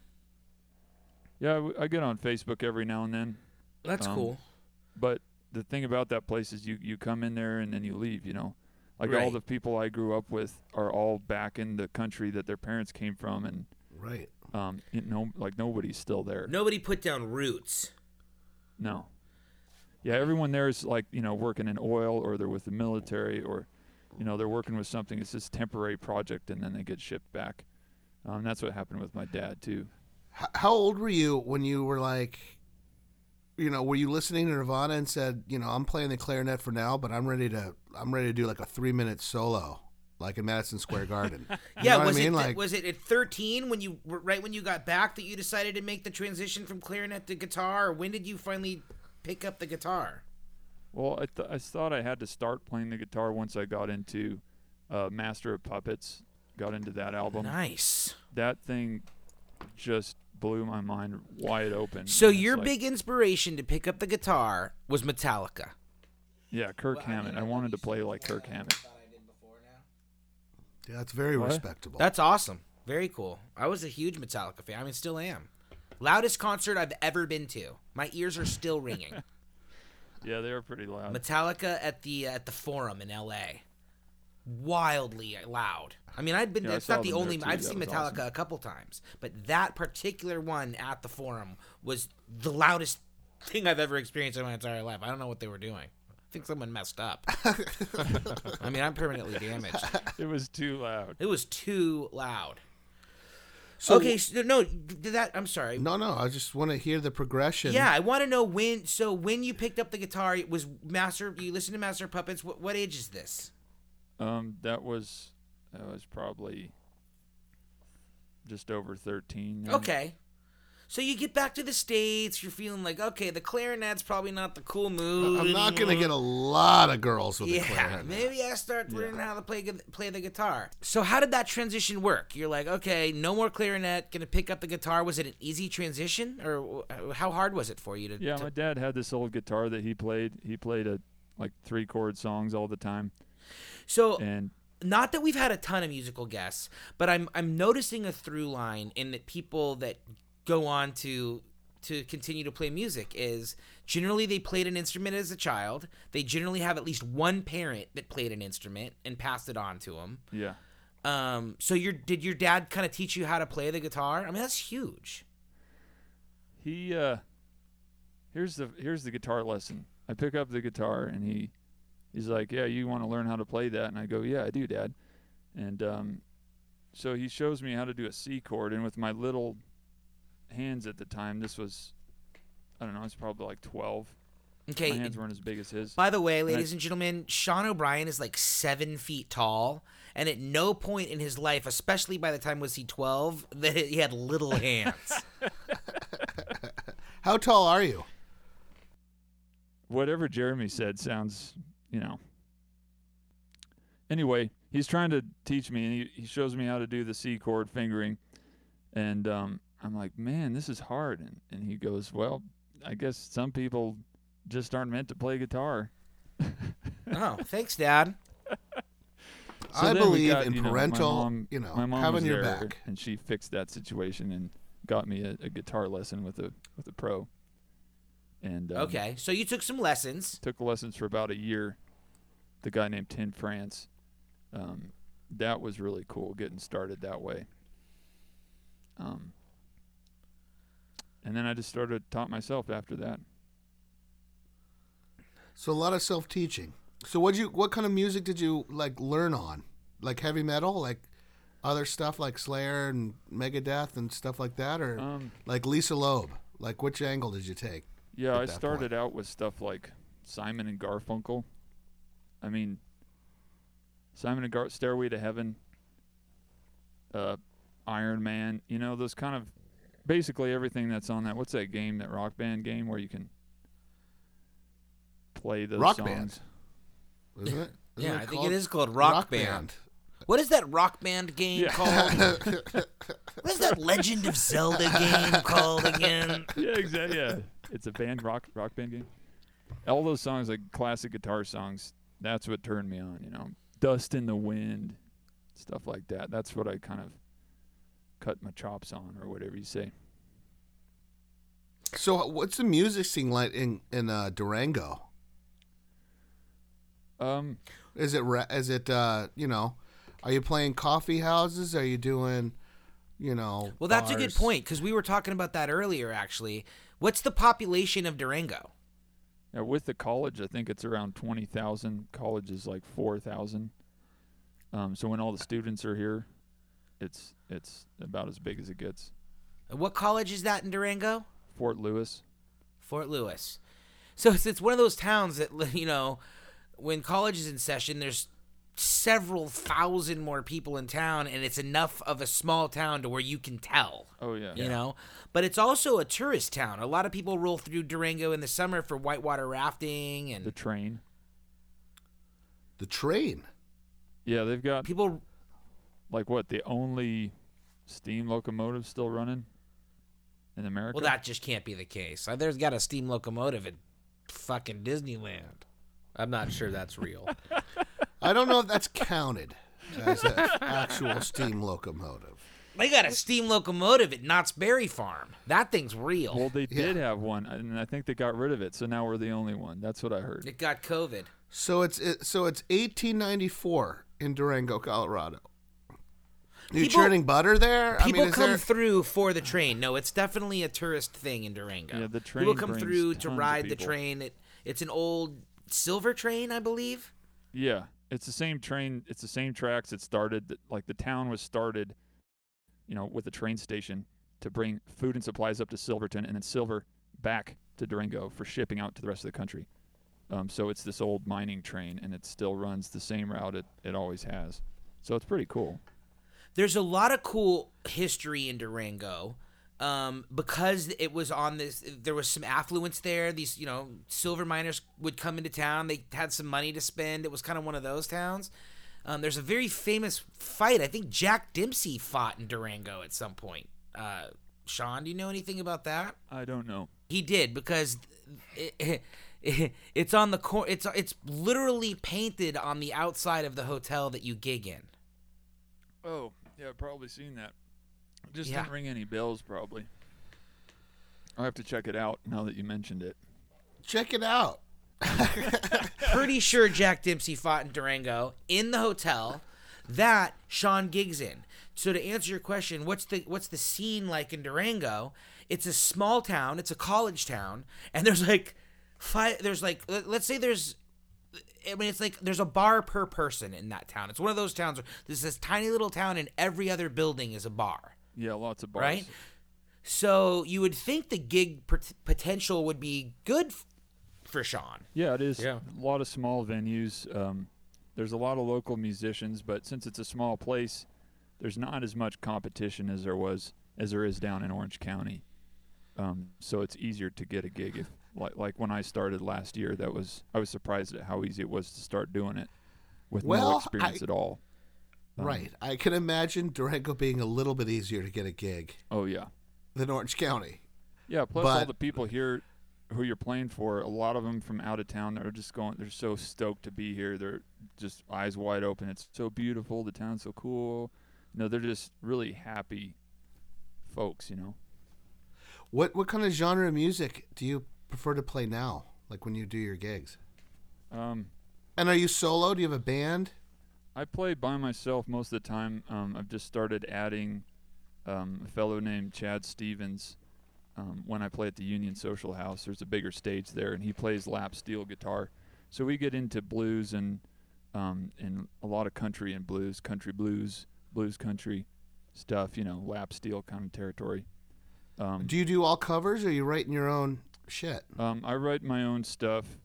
Yeah, I get on Facebook every now and then, That's Um, cool. but the thing about that place is you you come in there and then you leave. You know, like all the people I grew up with are all back in the country that their parents came from, and Right. um, you know, like nobody's still there. Nobody put down roots. No. Yeah, everyone there is like you know working in oil or they're with the military or you know they're working with something. It's this temporary project and then they get shipped back. Um, that's what happened with my dad too. How old were you when you were like, you know, were you listening to Nirvana and said, you know, I'm playing the clarinet for now, but I'm ready to, I'm ready to do like a three minute solo, like in Madison Square Garden. [LAUGHS] You Yeah, know what was I mean? it like, was it at 13 when you were- right when you got back that you decided to make the transition from clarinet to guitar, or when did you finally pick up the guitar? Well, I, th- I thought I had to start playing the guitar once I got into uh, Master of Puppets. Got into that album. Nice. That thing just blew my mind wide open. So your like- big inspiration to pick up the guitar was Metallica. yeah, Kirk Hammett. I wanted to play like Kirk Hammett. yeah, that's very What? respectable. That's awesome. Very cool. I was a huge Metallica fan. I mean, still am. Loudest concert I've ever been to. My ears are still ringing. [LAUGHS] Yeah, they were pretty loud. Metallica at the uh, at the Forum in L.A. Wildly loud. I mean, I've been. Yeah, I That's not the only. too. I've seen Metallica awesome. a couple times, but that particular one at the Forum was the loudest thing I've ever experienced in my entire life. I don't know what they were doing. I think someone messed up. [LAUGHS] I mean, I'm permanently damaged. it was too loud. It was too loud. So- okay, so, no, did that. I'm sorry. no, no, I just want to hear the progression. Yeah, I want to know when. So when you picked up the guitar, it was Master. You listened to Master Puppets. What, what age is this? Um, that was that was probably just over thirteen. then. Okay. So you get back to the states. You're feeling like, okay, the clarinet's probably not the cool move. I'm not going to get a lot of girls with a Yeah, clarinet. maybe I start learning how to play play the guitar. So how did that transition work? You're like, okay, no more clarinet, gonna pick up the guitar. Was it an easy transition, or uh, how hard was it for you to? Yeah, to- my dad had this old guitar that he played. He played a like three chord songs all the time, so and not that we've had a ton of musical guests, but I'm I'm noticing a through line in that people that go on to to continue to play music is generally they played an instrument as a child. They generally have at least one parent that played an instrument and passed it on to them. yeah, Um, so your did your dad kind of teach you how to play the guitar? I mean, that's huge. he uh, here's the here's the guitar lesson. I pick up the guitar and he he's like, yeah, you want to learn how to play that? And I go, yeah, I do, Dad. And um, so he shows me how to do a C chord, and with my little hands at the time, this was I don't know, it's probably like twelve. Okay. My hands weren't as big as his. By the way, I- ladies and gentlemen, Sean O'Brien is like seven feet tall, and at no point in his life, especially by the time was he twelve, [LAUGHS] that he had little hands. [LAUGHS] How tall are you? whatever Jeremy said sounds, you know. Anyway, he's trying to teach me, and he, he shows me how to do the C chord fingering, and um, I'm like, man, this is hard. And, and he goes, well, I guess some people just aren't meant to play guitar. [LAUGHS] oh, thanks, Dad. So I believe got, in you know, parental, mom- you know, my mom having your back. and she fixed that situation and got me a, a guitar lesson with a with a pro. And um, Okay, so you took some lessons. took lessons for about a year. The guy named Tim France. Um, that was really cool getting started that way. Um, and then I just started taught myself after that. So a lot of self-teaching. So what you what kind of music did you like learn on? Like heavy metal, like other stuff like Slayer and Megadeth and stuff like that, or Um, like Lisa Loeb? Like which angle did you take? Yeah, I that started out with stuff like Simon and Garfunkel. I mean, Simon and Gar, Stairway to Heaven, uh, Iron Man. You know those kind of basically everything that's on that. What's that game? That Rock Band game where you can play those Rock songs. Band. Isn't it? [LAUGHS] Isn't yeah, it I think it is called Rock, Band. What is that Rock Band game Yeah. called? [LAUGHS] what is that Legend of Zelda game called again? [LAUGHS] yeah, exactly. Yeah, it's a band rock rock band game. All those songs, like classic guitar songs, that's what turned me on. You know, "Dust in the Wind," stuff like that. That's what I kind of cut my chops on, or whatever you say. So what's the music scene like in in uh, Durango? Um, Is it ra- is it uh, you know, are you playing coffee houses? Are you doing, you know? Well, that's a good point because we were talking about that earlier. Actually, what's the population of Durango? now with the college, I think it's around twenty thousand. College is like four thousand. Um, so when all the students are here, it's it's about as big as it gets. What college is that in Durango? Fort Lewis. Fort Lewis. So it's, it's one of those towns that [LAUGHS] you know, when college is in session, there's several thousand more people in town, and it's enough of a small town to where you can tell. Oh yeah. You know, but it's also a tourist town. A lot of people roll through Durango in the summer for whitewater rafting, and The train. The train. Yeah, they've got people. like what the only steam locomotive still running in America. Well, that just can't be the case. Uh, There's got a steam locomotive at fucking Disneyland. I'm not sure that's real. [LAUGHS] I don't know if that's counted as an actual steam locomotive. They got a steam locomotive at Knott's Berry Farm. That thing's real. well, they did Yeah. have one, and I think they got rid of it. So now we're the only one. That's what I heard. it got COVID. So it's it, so it's 1894 in Durango, Colorado. You People- churning butter there? People I mean, is come there, through for the train. No, it's definitely a tourist thing in Durango. Yeah, the People train come brings through to of ride the people. train. It, it's an old silver train, I believe. Yeah, it's the same train. It's the same tracks. It started like the town was started, you know, with a train station to bring food and supplies up to Silverton, and then Silver back to Durango for shipping out to the rest of the country. Um, so it's this old mining train, and it still runs the same route it, it always has. So it's pretty cool. There's a lot of cool history in Durango. Um, because it was on this, there was some affluence there. These, you know, silver miners would come into town. They had some money to spend. It was kind of one of those towns. Um, there's a very famous fight. I think Jack Dempsey fought in Durango at some point. Uh, Sean, do you know anything about that? I don't know. He did because it, [LAUGHS] it's on the cor- It's it's literally painted on the outside of the hotel that you gig in. Oh, yeah, I've probably seen that. Just Yeah. didn't ring any bells, probably. I'll have to check it out now that you mentioned it. check it out. [LAUGHS] Pretty sure Jack Dempsey fought in Durango in the hotel that Sean gigs in. So to answer your question, what's the what's the scene like in Durango? It's a small town. It's a college town, and there's like five. There's like let- let's say there's I mean, it's like there's a bar per person in that town. It's one of those towns where there's this tiny little town, and every other building is a bar. Yeah, lots of bars. Right? So you would think the gig pot- potential would be good f- for Sean. Yeah, it is. Yeah. A lot of small venues. Um, there's a lot of local musicians, but since it's a small place, there's not as much competition as there was as there is down in Orange County. Um, so it's easier to get a gig. If like like when I started last year, that was I was surprised at how easy it was to start doing it with Well, no experience I- at all. Um, Right. I can imagine Durango being a little bit easier to get a gig Oh yeah. than Orange County. Yeah, plus all the people here who you're playing for, a lot of them from out of town that are just going they're so stoked to be here. They're just eyes wide open. It's so beautiful, the town's so cool. No, they're just really happy folks, you know. What what kind of genre of music do you prefer to play now? Like when you do your gigs? Um And are you solo? Do you have a band? I play by myself most of the time. Um, I've just started adding um, a fellow named Chad Stevens. Um, when I play at the Union Social House, there's a bigger stage there, and he plays lap steel guitar. So we get into blues and um, and a lot of country and blues, country blues, blues country stuff. You know, lap steel kind of territory. Um, Do you do all covers or are you writing your own shit? um, I write my own stuff.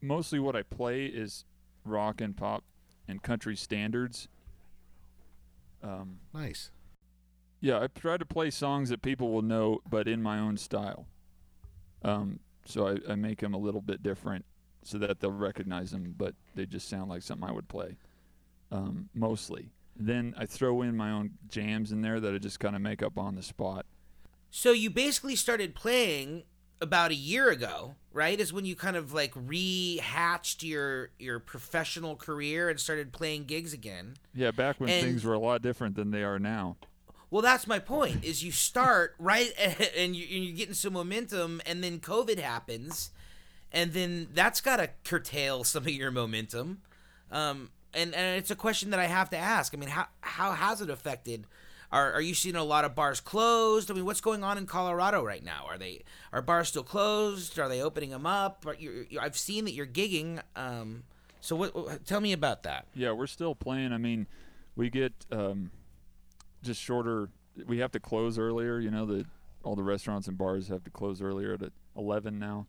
Mostly what I play is rock and pop and country standards. Um, Nice. yeah, I try to play songs that people will know, but in my own style. Um, so I, I make them a little bit different so that they'll recognize them, but they just sound like something I would play. Um, mostly. Then I throw in my own jams in there that I just kind of make up on the spot. So you basically started playing about a year ago, right? Is when you kind of like rehatched your your professional career and started playing gigs again. Yeah, back when And- things were a lot different than they are now. Well, that's my point. Is you start [LAUGHS] right [LAUGHS] and you- you're getting some momentum, and then COVID happens, and then that's got to curtail some of your momentum. Um, and and it's a question that I have to ask. I mean, how how has it affected? Are are you seeing a lot of bars closed? I mean, what's going on in Colorado right now? Are they are bars still closed? Are they opening them up? You, I've seen that you're gigging. Um, so what? Tell me about that. Yeah, we're still playing. I mean, we get um, just shorter. We have to close earlier. You know that all the restaurants and bars have to close earlier at 11 now.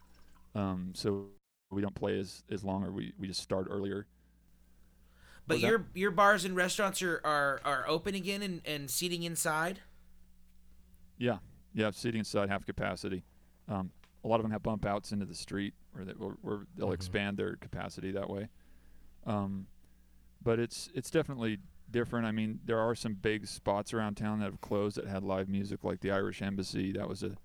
Um, so we don't play as as long, or we we just start earlier. But Was that- your your bars and restaurants are are, are open again and, and seating inside. Yeah, yeah, seating inside half capacity. Um, a lot of them have bump outs into the street, where, they, where, where they'll Mhm. expand their capacity that way. Um, but it's it's definitely different. I mean, there are some big spots around town that have closed that had live music, like the Irish Embassy. That was a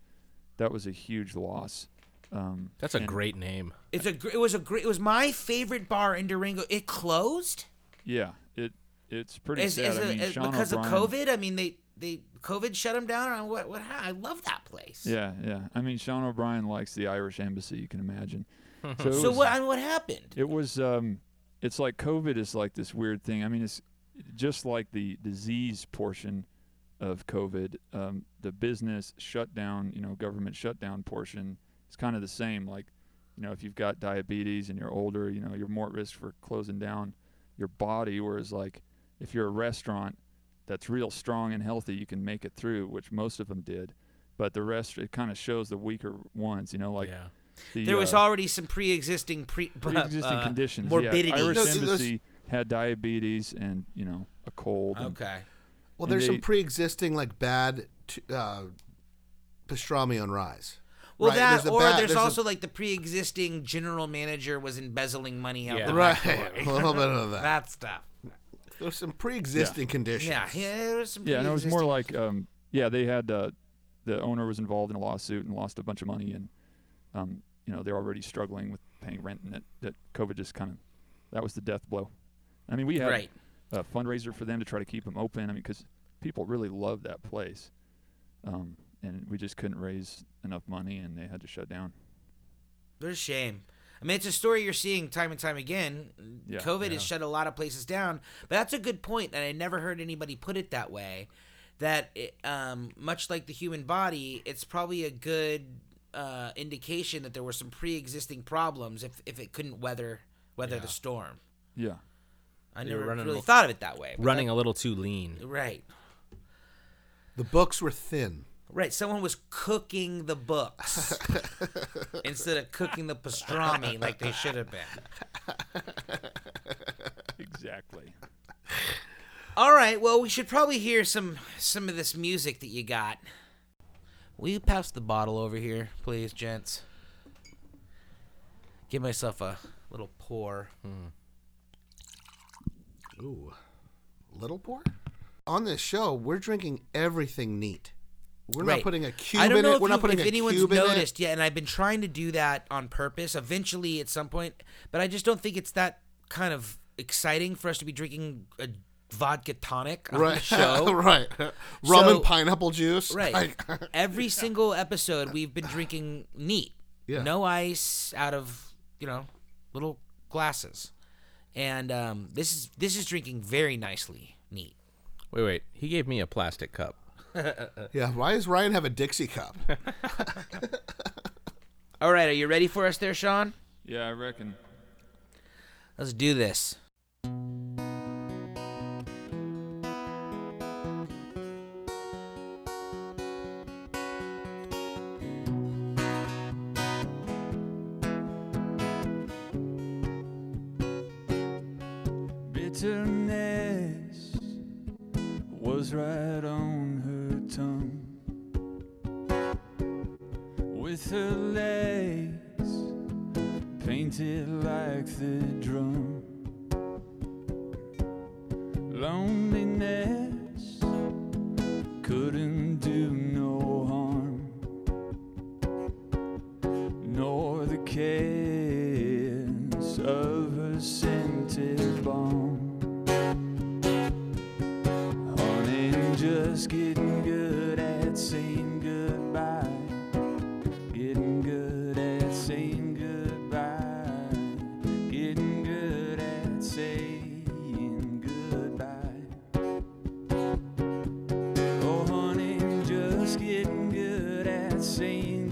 that was a huge loss. Um, That's a great name. It's a gr- it was a great it was my favorite bar in Durango. It closed Yeah, it it's pretty Is- sad. is I mean, is- Sean because O'Brien, of COVID. I mean, they they COVID shut them down. I, what what I love that place. Yeah, yeah. I mean, Sean O'Brien likes the Irish Embassy. You can imagine. [LAUGHS] So, So was- what I mean, what happened? It was um it's like COVID is like this weird thing. I mean it's just like the disease portion of COVID, um, the business shutdown, you know, government shutdown portion is kind of the same. Like, you know, if you've got diabetes and you're older, you know, you're more at risk for closing down your body. Whereas like if you're a restaurant that's real strong and healthy, you can make it through, which most of them did. But the rest, it kind of shows the weaker ones, you know, like yeah. the, There was uh, already some pre-existing pre [LAUGHS] pre-existing uh, conditions. morbidity. Yeah. Irish No, see, those- Embassy had diabetes and you know a cold. and- Okay. Well, there's they- some pre-existing like bad t- uh, pastrami on rise. Well, Right, that there's the or bad- there's, there's a- also like the pre-existing general manager was embezzling money out Yeah. the Right, back [LAUGHS] a little bit of that. that stuff. There's some pre-existing conditions. Yeah, yeah, there was some Yeah, and it was more like um, yeah, they had uh, the owner was involved in a lawsuit and lost a bunch of money, and um, you know they're already struggling with paying rent, and that, that COVID just kind of that was the death blow. I mean, we had right. a fundraiser for them to try to keep them open. I mean, because people really love that place, um, and we just couldn't raise enough money, and they had to shut down. What a shame. I mean, it's a story you're seeing time and time again. Yeah. COVID Yeah. has shut a lot of places down, but that's a good point, and I never heard anybody put it that way. That it, um, much like the human body, it's probably a good uh, indication that there were some pre-existing problems if, if it couldn't weather weather the storm. Yeah. I They never running really a- thought of it that way. but Running a little too lean. right, The books were thin. Right. Someone was cooking the books [LAUGHS] instead of cooking the pastrami like they should have been. Exactly. All right. Well, we should probably hear some some of this music that you got. Will you pass the bottle over here, please, gents? Give myself a little pour. Hmm. Ooh, little pour. On this show, we're drinking everything neat. We're Right. not putting a cube I don't in know it. if, We're you- not putting if a anyone's cube in noticed it. yet, and I've been trying to do that on purpose. Eventually, at some point, but I just don't think it's that kind of exciting for us to be drinking a vodka tonic on the Right, [LAUGHS] show. right. Rum So- and pineapple juice. Right. Like- [LAUGHS] Every single episode, we've been drinking neat. Yeah. No ice out of you know little glasses, and um, this is this is drinking very nicely neat. Wait, wait. He gave me a plastic cup. [LAUGHS] yeah. Why does Ryan have a Dixie cup? [LAUGHS] All right, are you ready for us there, Sean? Yeah, I reckon. Let's do this. Bitterness was right on her legs painted like the drum. Saying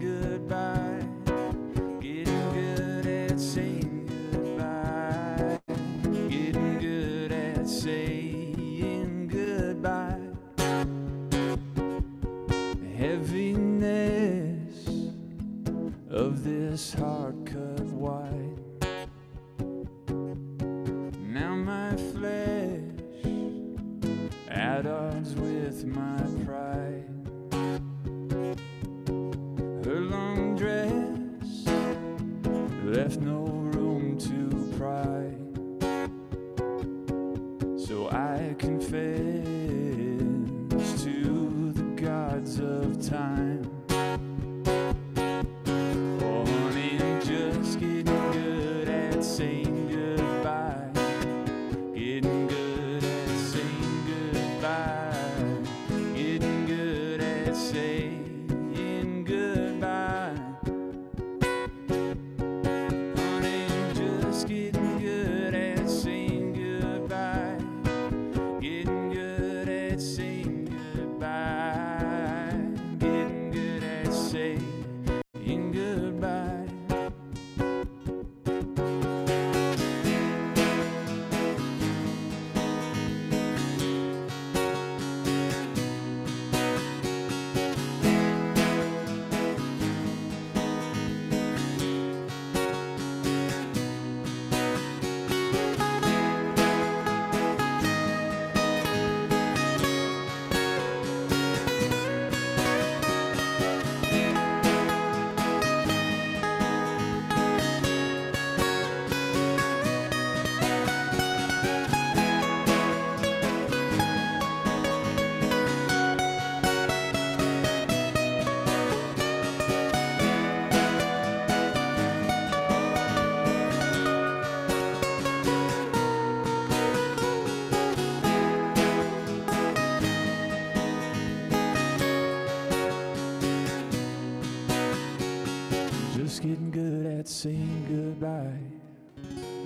goodbye.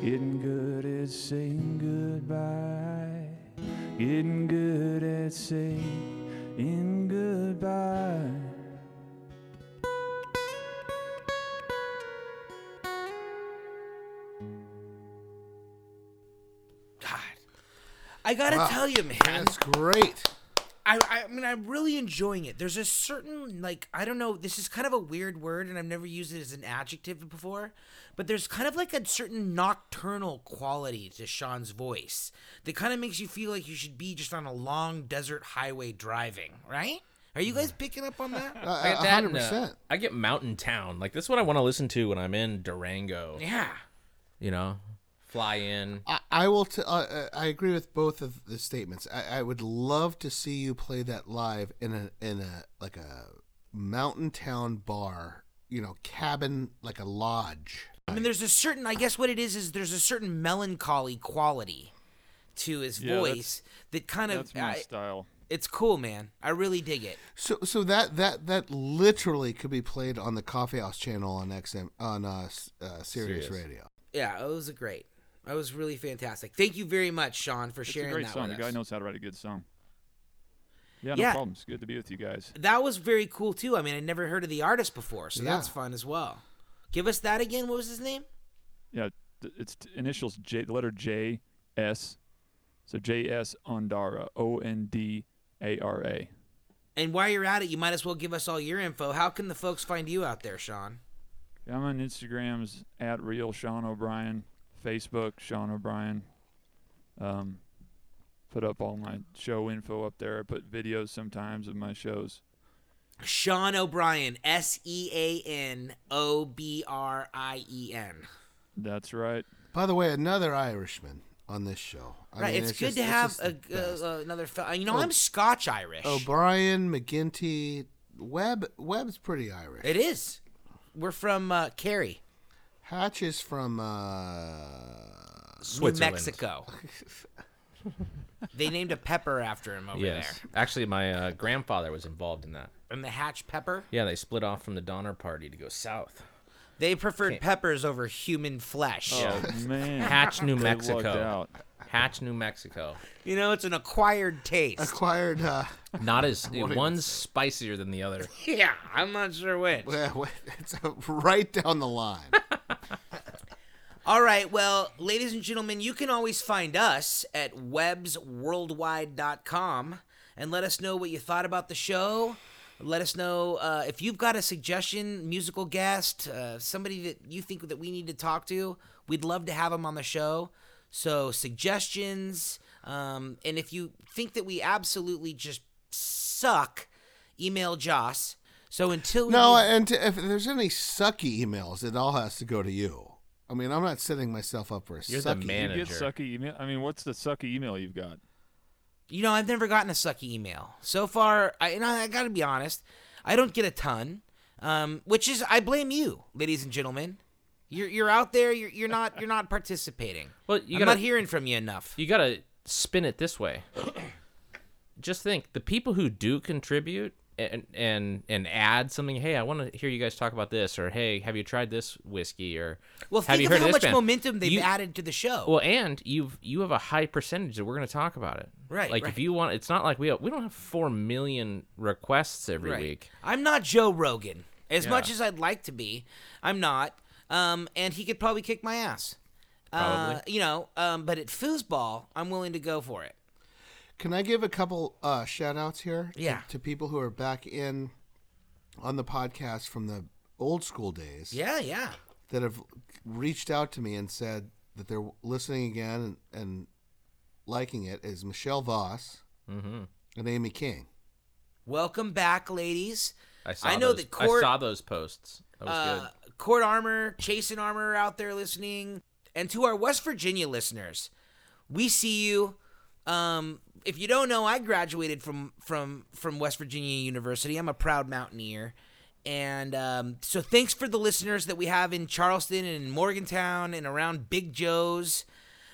Getting good at saying goodbye. Getting good at saying goodbye. God, I gotta Wow. tell you, man. That's great. I, I mean, I'm really enjoying it. There's a certain, like, I don't know, this is kind of a weird word, and I've never used it as an adjective before, but there's kind of like a certain nocturnal quality to Sean's voice that kind of makes you feel like you should be just on a long desert highway driving, right? Are you guys picking up on that? [LAUGHS] Uh, I get that hundred and, uh. I get Mountain Town. Like that's what I want to listen to when I'm in Durango. yeah. You know, fly in. I, I will. T- uh, uh, I agree with both of the statements. I, I would love to see you play that live in a in a like a mountain town bar. You know, cabin like a lodge. I mean, there's a certain, I guess what it is, is there's a certain melancholy quality to his Yeah, voice that kind of, That's my I- style. it's cool, man. I really dig it. So so that that that literally could be played on the Coffee House channel on XM on uh, s- uh Sirius, Sirius. Radio. Yeah, it was a great. It was really fantastic. Thank you very much, Sean, for It's a sharing great that song. The guy knows how to write a good song. Yeah, no Yeah. problem. It's good to be with you guys. That was very cool too. I mean, I never heard of the artist before, so Yeah. that's fun as well. Give us that again. What was his name? Yeah, it's initials J, the letter J, S. So J S Ondara, O N D A R A. And while you're at it, you might as well give us all your info. How can the folks find you out there, Sean? Yeah, I'm on Instagrams at real Sean O'Brien, Facebook Sean O'Brien. Um, put up all my show info up there. I put videos sometimes of my shows. Sean O'Brien, S E A N O B R I E N. That's right. By the way, another Irishman on this show. I Right, mean, it's, good just- to it's have a, uh, uh, another. Fe- you know, Oh. I'm Scotch Irish. O'Brien, McGinty, Webb. Webb's pretty Irish. It is. We're from uh, Kerry, Hatch is from uh, New Switzerland. Mexico. [LAUGHS] they named a pepper after him over Yes. there. Actually, my uh, grandfather was involved in that. And the Hatch pepper. Yeah, they split off from the Donner Party to go south. They preferred Can't- peppers over human flesh. Yeah. Oh man, Hatch, New Mexico. out. Hatch, New Mexico. You know, it's an acquired taste. acquired. Uh, Not as [LAUGHS] one's spicier than the other. [LAUGHS] yeah, I'm not sure which. [LAUGHS] well, it's uh, right down the line. All right, well, ladies and gentlemen, you can always find us at webbsworldwide.com and let us know what you thought about the show. Let us know uh, if you've got a suggestion, musical guest, uh, somebody that you think that we need to talk to. We'd love to have them on the show. So suggestions, um, and if you think that we absolutely just suck, email Joss. So until we No, and to, if there's any sucky emails, it all has to go to you. I mean, I'm not setting myself up for a You're the sucky. man. You get Manager. sucky email. I mean, what's the sucky email you've got? You know, I've never gotten a sucky email so far. I, and I, I got to be honest, I don't get a ton, um, which is I blame you, ladies and gentlemen. You're you're out there. You're you're not you're not participating. Well, you I'm not hearing from you enough. you gotta spin it this way. [CLEARS THROAT] Just think the people who do contribute and and and add something. Hey, I want to hear you guys talk about this, or hey, have you tried this whiskey, or Well, have think you of heard how much band? momentum they've You- added to the show. Well, and you've you have a high percentage that we're going to talk about it. Right, Like right. if you want, it's not like we have, we don't have four million requests every right. week. I'm not Joe Rogan. As Yeah. much as I'd like to be, I'm not. Um, and he could probably kick my ass. Uh, you know, um, but at foosball, I'm willing to go for it. Can I give a couple uh, shout outs here? to- Yeah. To, people who are back in on the podcast from the old school days Yeah, yeah. that have reached out to me and said that they're listening again and, and liking it is Michelle Voss Mm-hmm. and Amy King. Welcome back, ladies. I saw. I know those, that Court- I saw those posts. That was uh, good. Court Armor, Chasen Armor out there listening, and to our West Virginia listeners, we see you. Um, if you don't know, I graduated from from from West Virginia University. I'm a proud Mountaineer, and um, so thanks for the listeners that we have in Charleston and in Morgantown and around Big Joe's.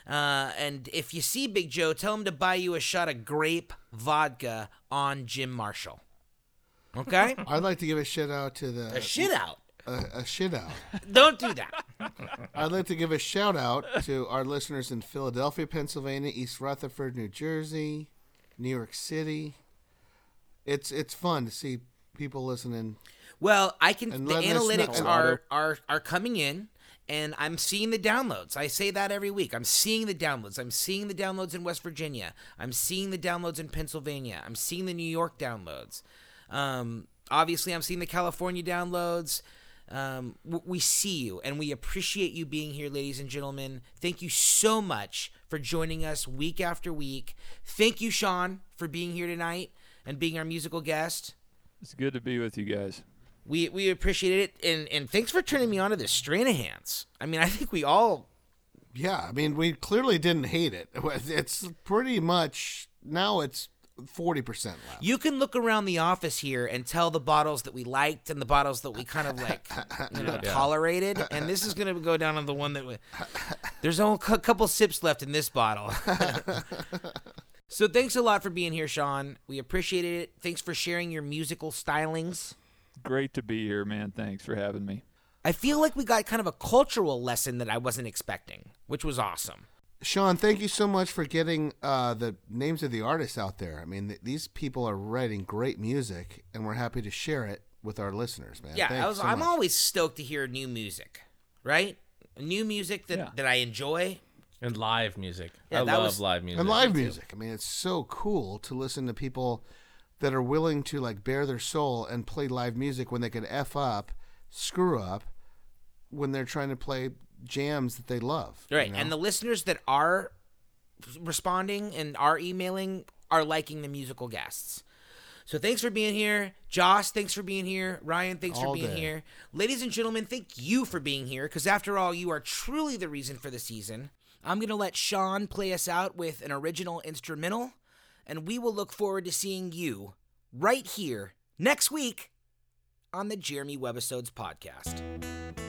Uh, and if you see Big Joe, tell him to buy you a shot of grape vodka on Jim Marshall. Okay, [LAUGHS] I'd like to give a shout out to the a shit out. A, a shit out. [LAUGHS] Don't do that. [LAUGHS] I'd like to give a shout out to our listeners in Philadelphia, Pennsylvania, East Rutherford, New Jersey, New York City. It's it's fun to see people listening. Well, I can. And the us know- analytics are are are coming in, and I'm seeing the downloads. I say that every week. I'm seeing the downloads. I'm seeing the downloads in West Virginia. I'm seeing the downloads in Pennsylvania. I'm seeing the New York downloads. Um, obviously, I'm seeing the California downloads. Um, we see you, and we appreciate you being here, ladies and gentlemen. Thank you so much for joining us week after week. Thank you, Sean, for being here tonight and being our musical guest. It's good to be with you guys. We we appreciate it, and and thanks for turning me on to the Stranahan's. I mean, I think we all Yeah, I mean, we clearly didn't hate it. [LAUGHS] It's pretty much now it's forty percent left. you can look around the office here and tell the bottles that we liked and the bottles that we kind of like you know [LAUGHS] tolerated, and this is gonna go down on the one that we, there's only a couple sips left in this bottle. [LAUGHS] so thanks a lot for being here, Sean. We appreciate it. Thanks for sharing your musical stylings. Great to be here, man. Thanks for having me. I feel like we got kind of a cultural lesson that I wasn't expecting, which was awesome. Sean, thank you so much for getting uh, the names of the artists out there. I mean, th- these people are writing great music, and we're happy to share it with our listeners, man. Yeah, Thanks I was. so I'm much. always stoked to hear new music, right? New music that, Yeah. that I enjoy. And live music. Yeah, I love was- live music. and live music. I mean, it's so cool to listen to people that are willing to like bare their soul and play live music when they can f up, screw up, when they're trying to play jams that they love. you Right, know? and the listeners that are responding and are emailing are liking the musical guests. So thanks for being here, Josh. Thanks for being here, Ryan. Thanks All for being day. here, ladies and gentlemen. Thank you for being here, because after all, you are truly the reason for the season. I'm gonna let Sean play us out with an original instrumental, and we will look forward to seeing you right here next week on the Jeremy Webbisodes podcast.